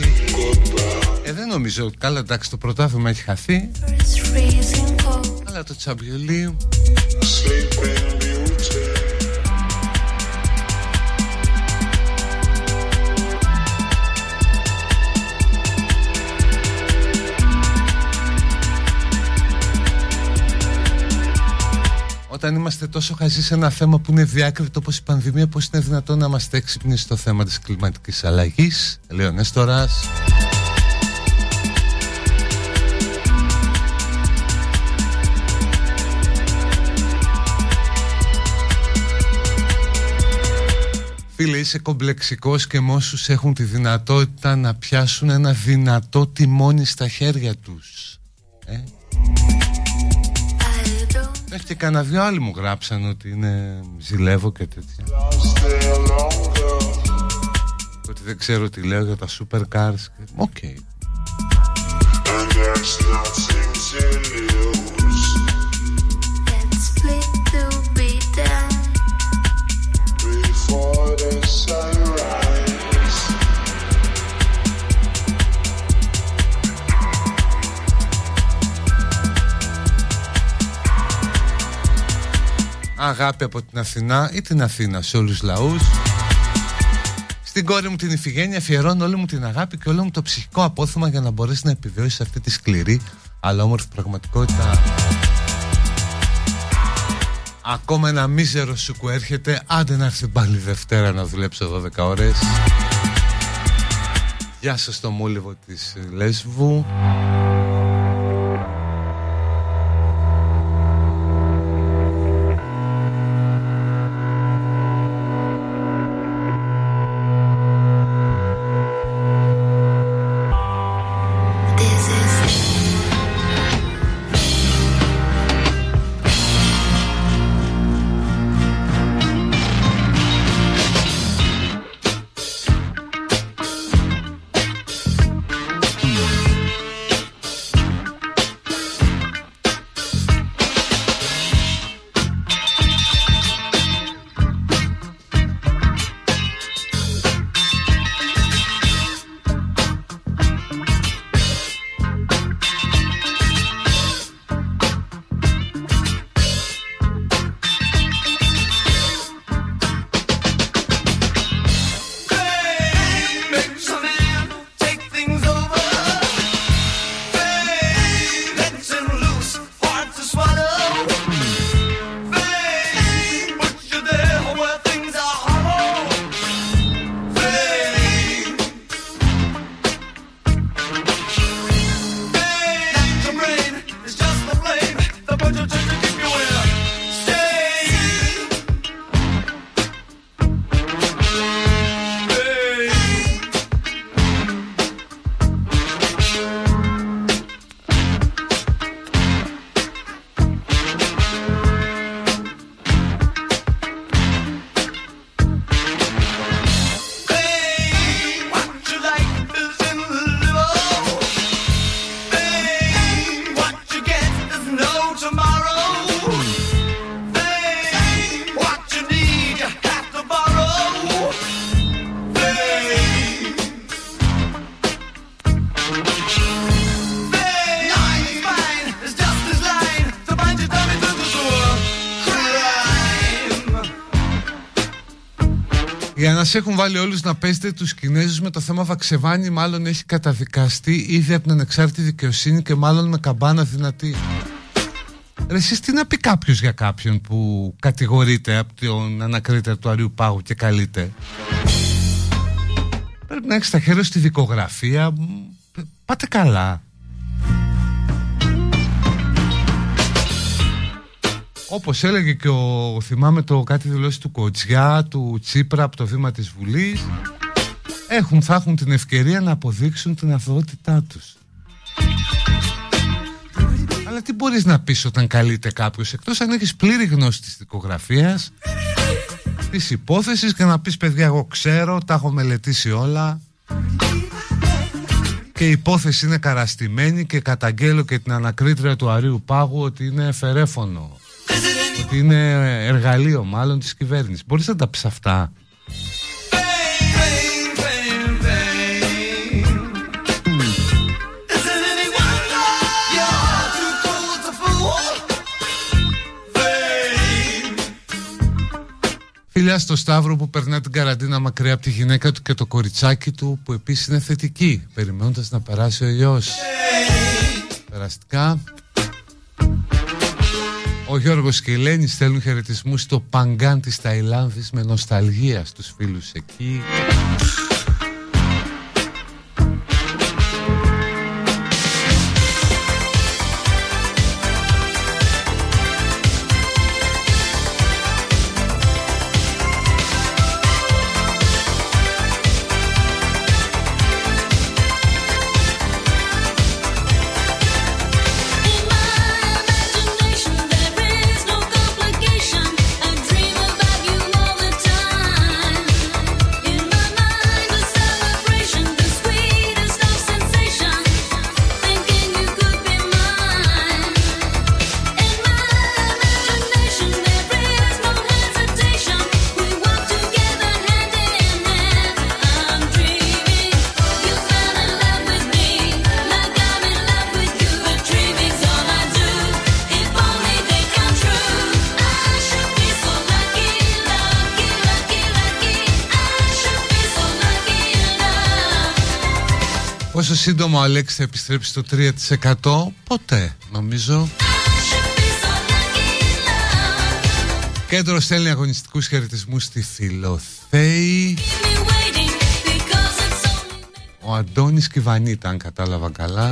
A: Ε, δεν νομίζω. Καλά, εντάξει, το πρωτάθλημα έχει χαθεί.
M: It's freezing cold.
A: Αλλά το τσαμπιολί... Όταν είμαστε τόσο χαζοί σε ένα θέμα που είναι διάκριτο όπως η πανδημία, πώς είναι δυνατόν να είμαστε έξυπνοι στο θέμα της κλιματικής αλλαγής; Λέει ο Νέστορας. Φίλε, είσαι κομπλεξικός και με όσους έχουν τη δυνατότητα να πιάσουν ένα δυνατό τιμόνι στα χέρια τους. Ε;
M: I don't
A: Έχει και κανένα δυο άλλοι μου γράψαν ότι είναι ζηλεύω και τέτοια. Ότι δεν ξέρω τι λέω για τα supercars. και- Οκ.
M: Let's
A: Αγάπη από την Αθηνά ή την Αθήνα σε όλους τους λαούς. Στην κόρη μου την Ιφηγένεια αφιερώνω όλη μου την αγάπη και όλο μου το ψυχικό απόθεμα για να μπορέσει να επιβιώσει αυτή τη σκληρή αλλά όμορφη πραγματικότητα. Ακόμα ένα μίζερο σουκου έρχεται. Άντε να έρθει πάλι Δευτέρα να δουλέψω 12 ώρες. Γεια σας στο μούλιβο της ε, Λέσβου.
E: Έχουν βάλει όλους να παίζετε τους Κινέζους με το θέμα Βαξεβάνη μάλλον έχει καταδικαστεί ήδη από την ανεξάρτητη δικαιοσύνη και μάλλον με καμπάνα δυνατή. Ρε εσείς τι να πει κάποιος για κάποιον που κατηγορείται από τον ανακρίτρια του Αριού Πάγου και καλείται; Πρέπει να έχεις τα χέρια στη δικογραφία. Πάτε καλά. Όπως έλεγε και ο, θυμάμαι το κάτι δηλώσει του Κοτζιά, του Τσίπρα από το βήμα της Βουλής, έχουν, θα έχουν την ευκαιρία να αποδείξουν την αθωότητά τους. Αλλά τι μπορείς να πεις όταν καλείται κάποιος, εκτός αν έχεις πλήρη γνώση της δικογραφίας, της υπόθεσης και να πεις παιδιά εγώ ξέρω, τα έχω μελετήσει όλα και η υπόθεση είναι καραστημένη και καταγγέλω και την ανακρίτρια του Αρίου Πάγου ότι είναι φερέφωνο ότι είναι εργαλείο μάλλον της κυβέρνησης. Μπορείς να τα πεις αυτά; Φιλιά στο Σταύρο που περνά την καραντίνα μακριά από τη γυναίκα του και το κοριτσάκι του που επίσης είναι θετική περιμένοντας να περάσει ο ιός. Περαστικά ο Γιώργος και η Ελένη στέλνουν χαιρετισμούς στο Παγκάν της Ταϊλάνδης με νοσταλγία στους φίλους εκεί. Σύντομα ο Αλέξη θα επιστρέψει στο 3% Ποτέ νομίζω. Κέντρο στέλνει αγωνιστικούς χαιρετισμούς στη Φιλοθέη. Ο Αντώνης Κιβανίτα αν κατάλαβα καλά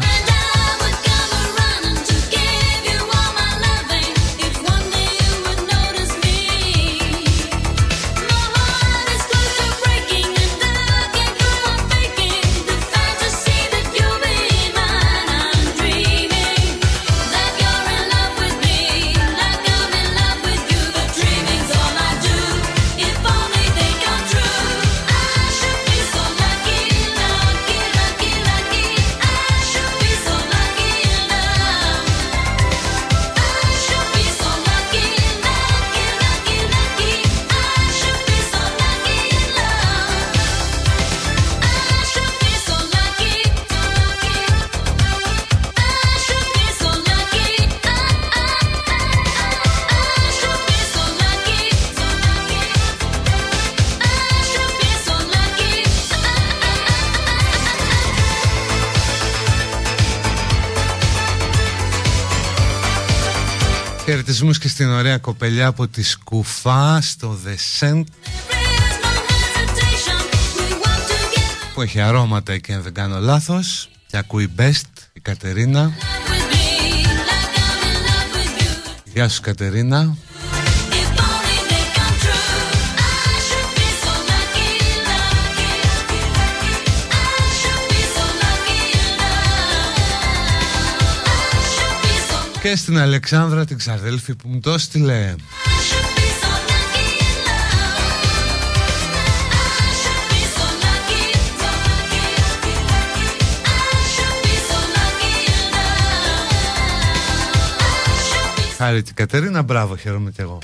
E: χαιρετισμούς και στην ωραία κοπελιά από τη Σκουφά στο The Scent. Που έχει αρώματα και αν δεν κάνω λάθος. Και ακούει best η Κατερίνα. Γεια σου Κατερίνα και στην Αλεξάνδρα την ξαδέλφη που μου το έστειλε. Χάρη την Κατερίνα, μπράβο, χαίρομαι και εγώ.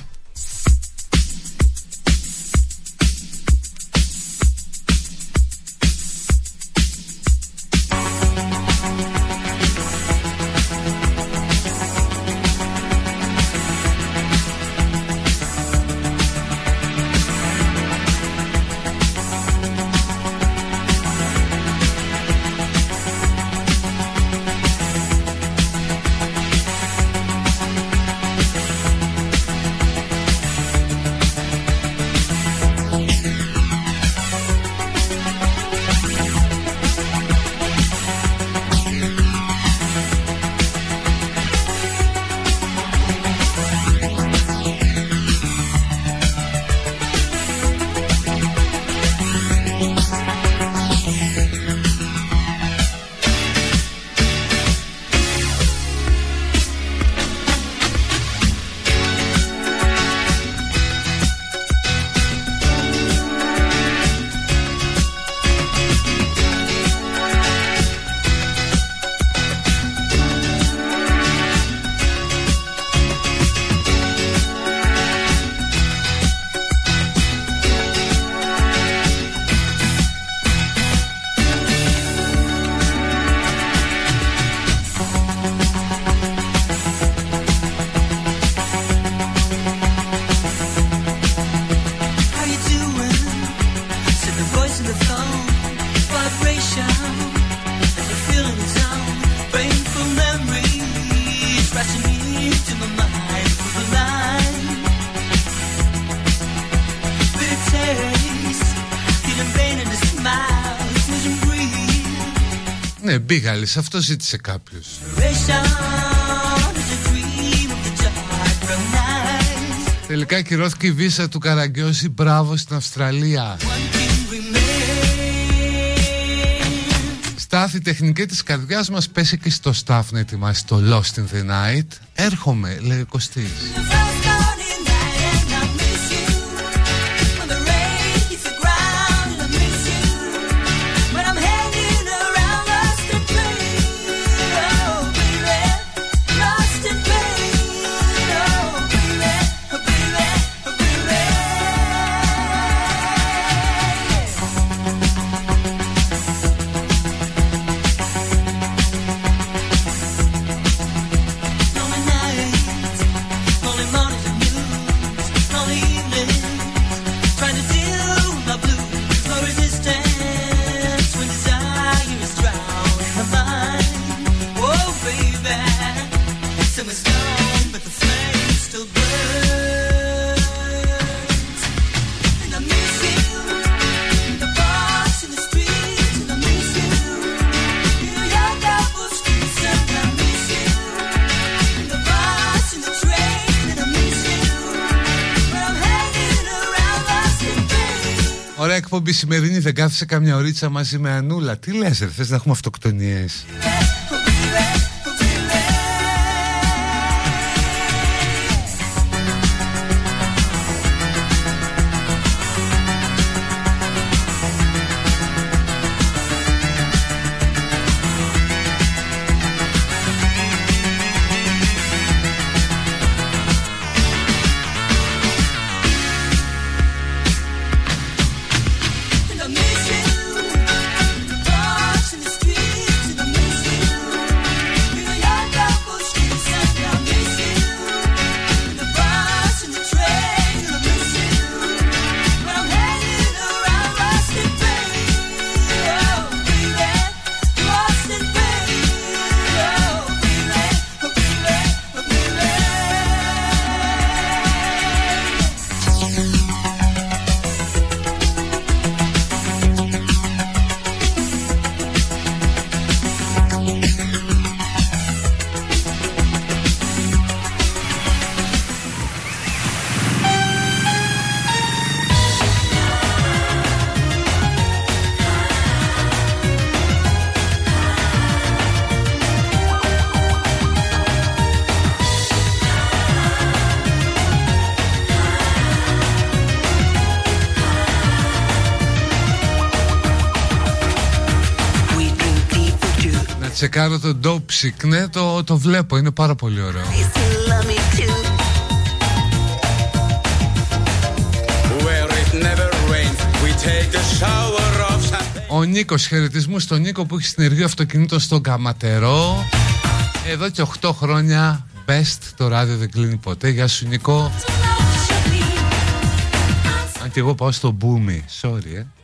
N: Ναι, μπήγαλης, αυτό ζήτησε κάποιος. Τελικά κυρώθηκε η βίσα του Καραγκιόζη Μπράβο στην Αυστραλία. Στάθη τεχνική της καρδιάς μας πέσει και στο staff να ετοιμάσει το Lost in the Night. Έρχομαι, λέει ο Κωστής. Εκπομπή σημερινή δεν κάθισε καμιά ωρίτσα μαζί με Ανούλα. Τι λες ρε, θες να έχουμε αυτοκτονίες; Τσεκάρω το Dope Ναι, το, το βλέπω, είναι πάρα πολύ ωραίο. Ο Νίκος, χαιρετισμού στον Νίκο που έχει συνεργείο αυτοκινήτων στον Καματερό. Εδώ και 8 χρόνια best το ράδιο δεν κλείνει ποτέ. Γεια σου Νίκο. Αν και εγώ πάω στο Μπούμι. Sorry, ε.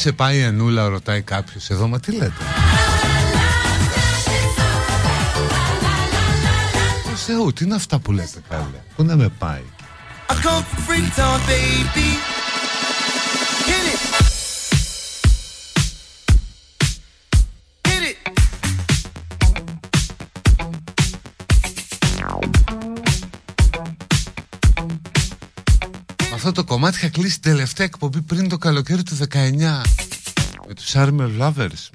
A: Σε πάει η Ενούλα, ρωτάει κάποιος εδώ, μα τι λέτε; Θεού, τι είναι αυτά που λέτε καλέ; Πού να με πάει.
N: I
A: κομμάτι είχα κλείσει την τελευταία εκπομπή πριν το καλοκαίρι του 19 Με τους Armor Lovers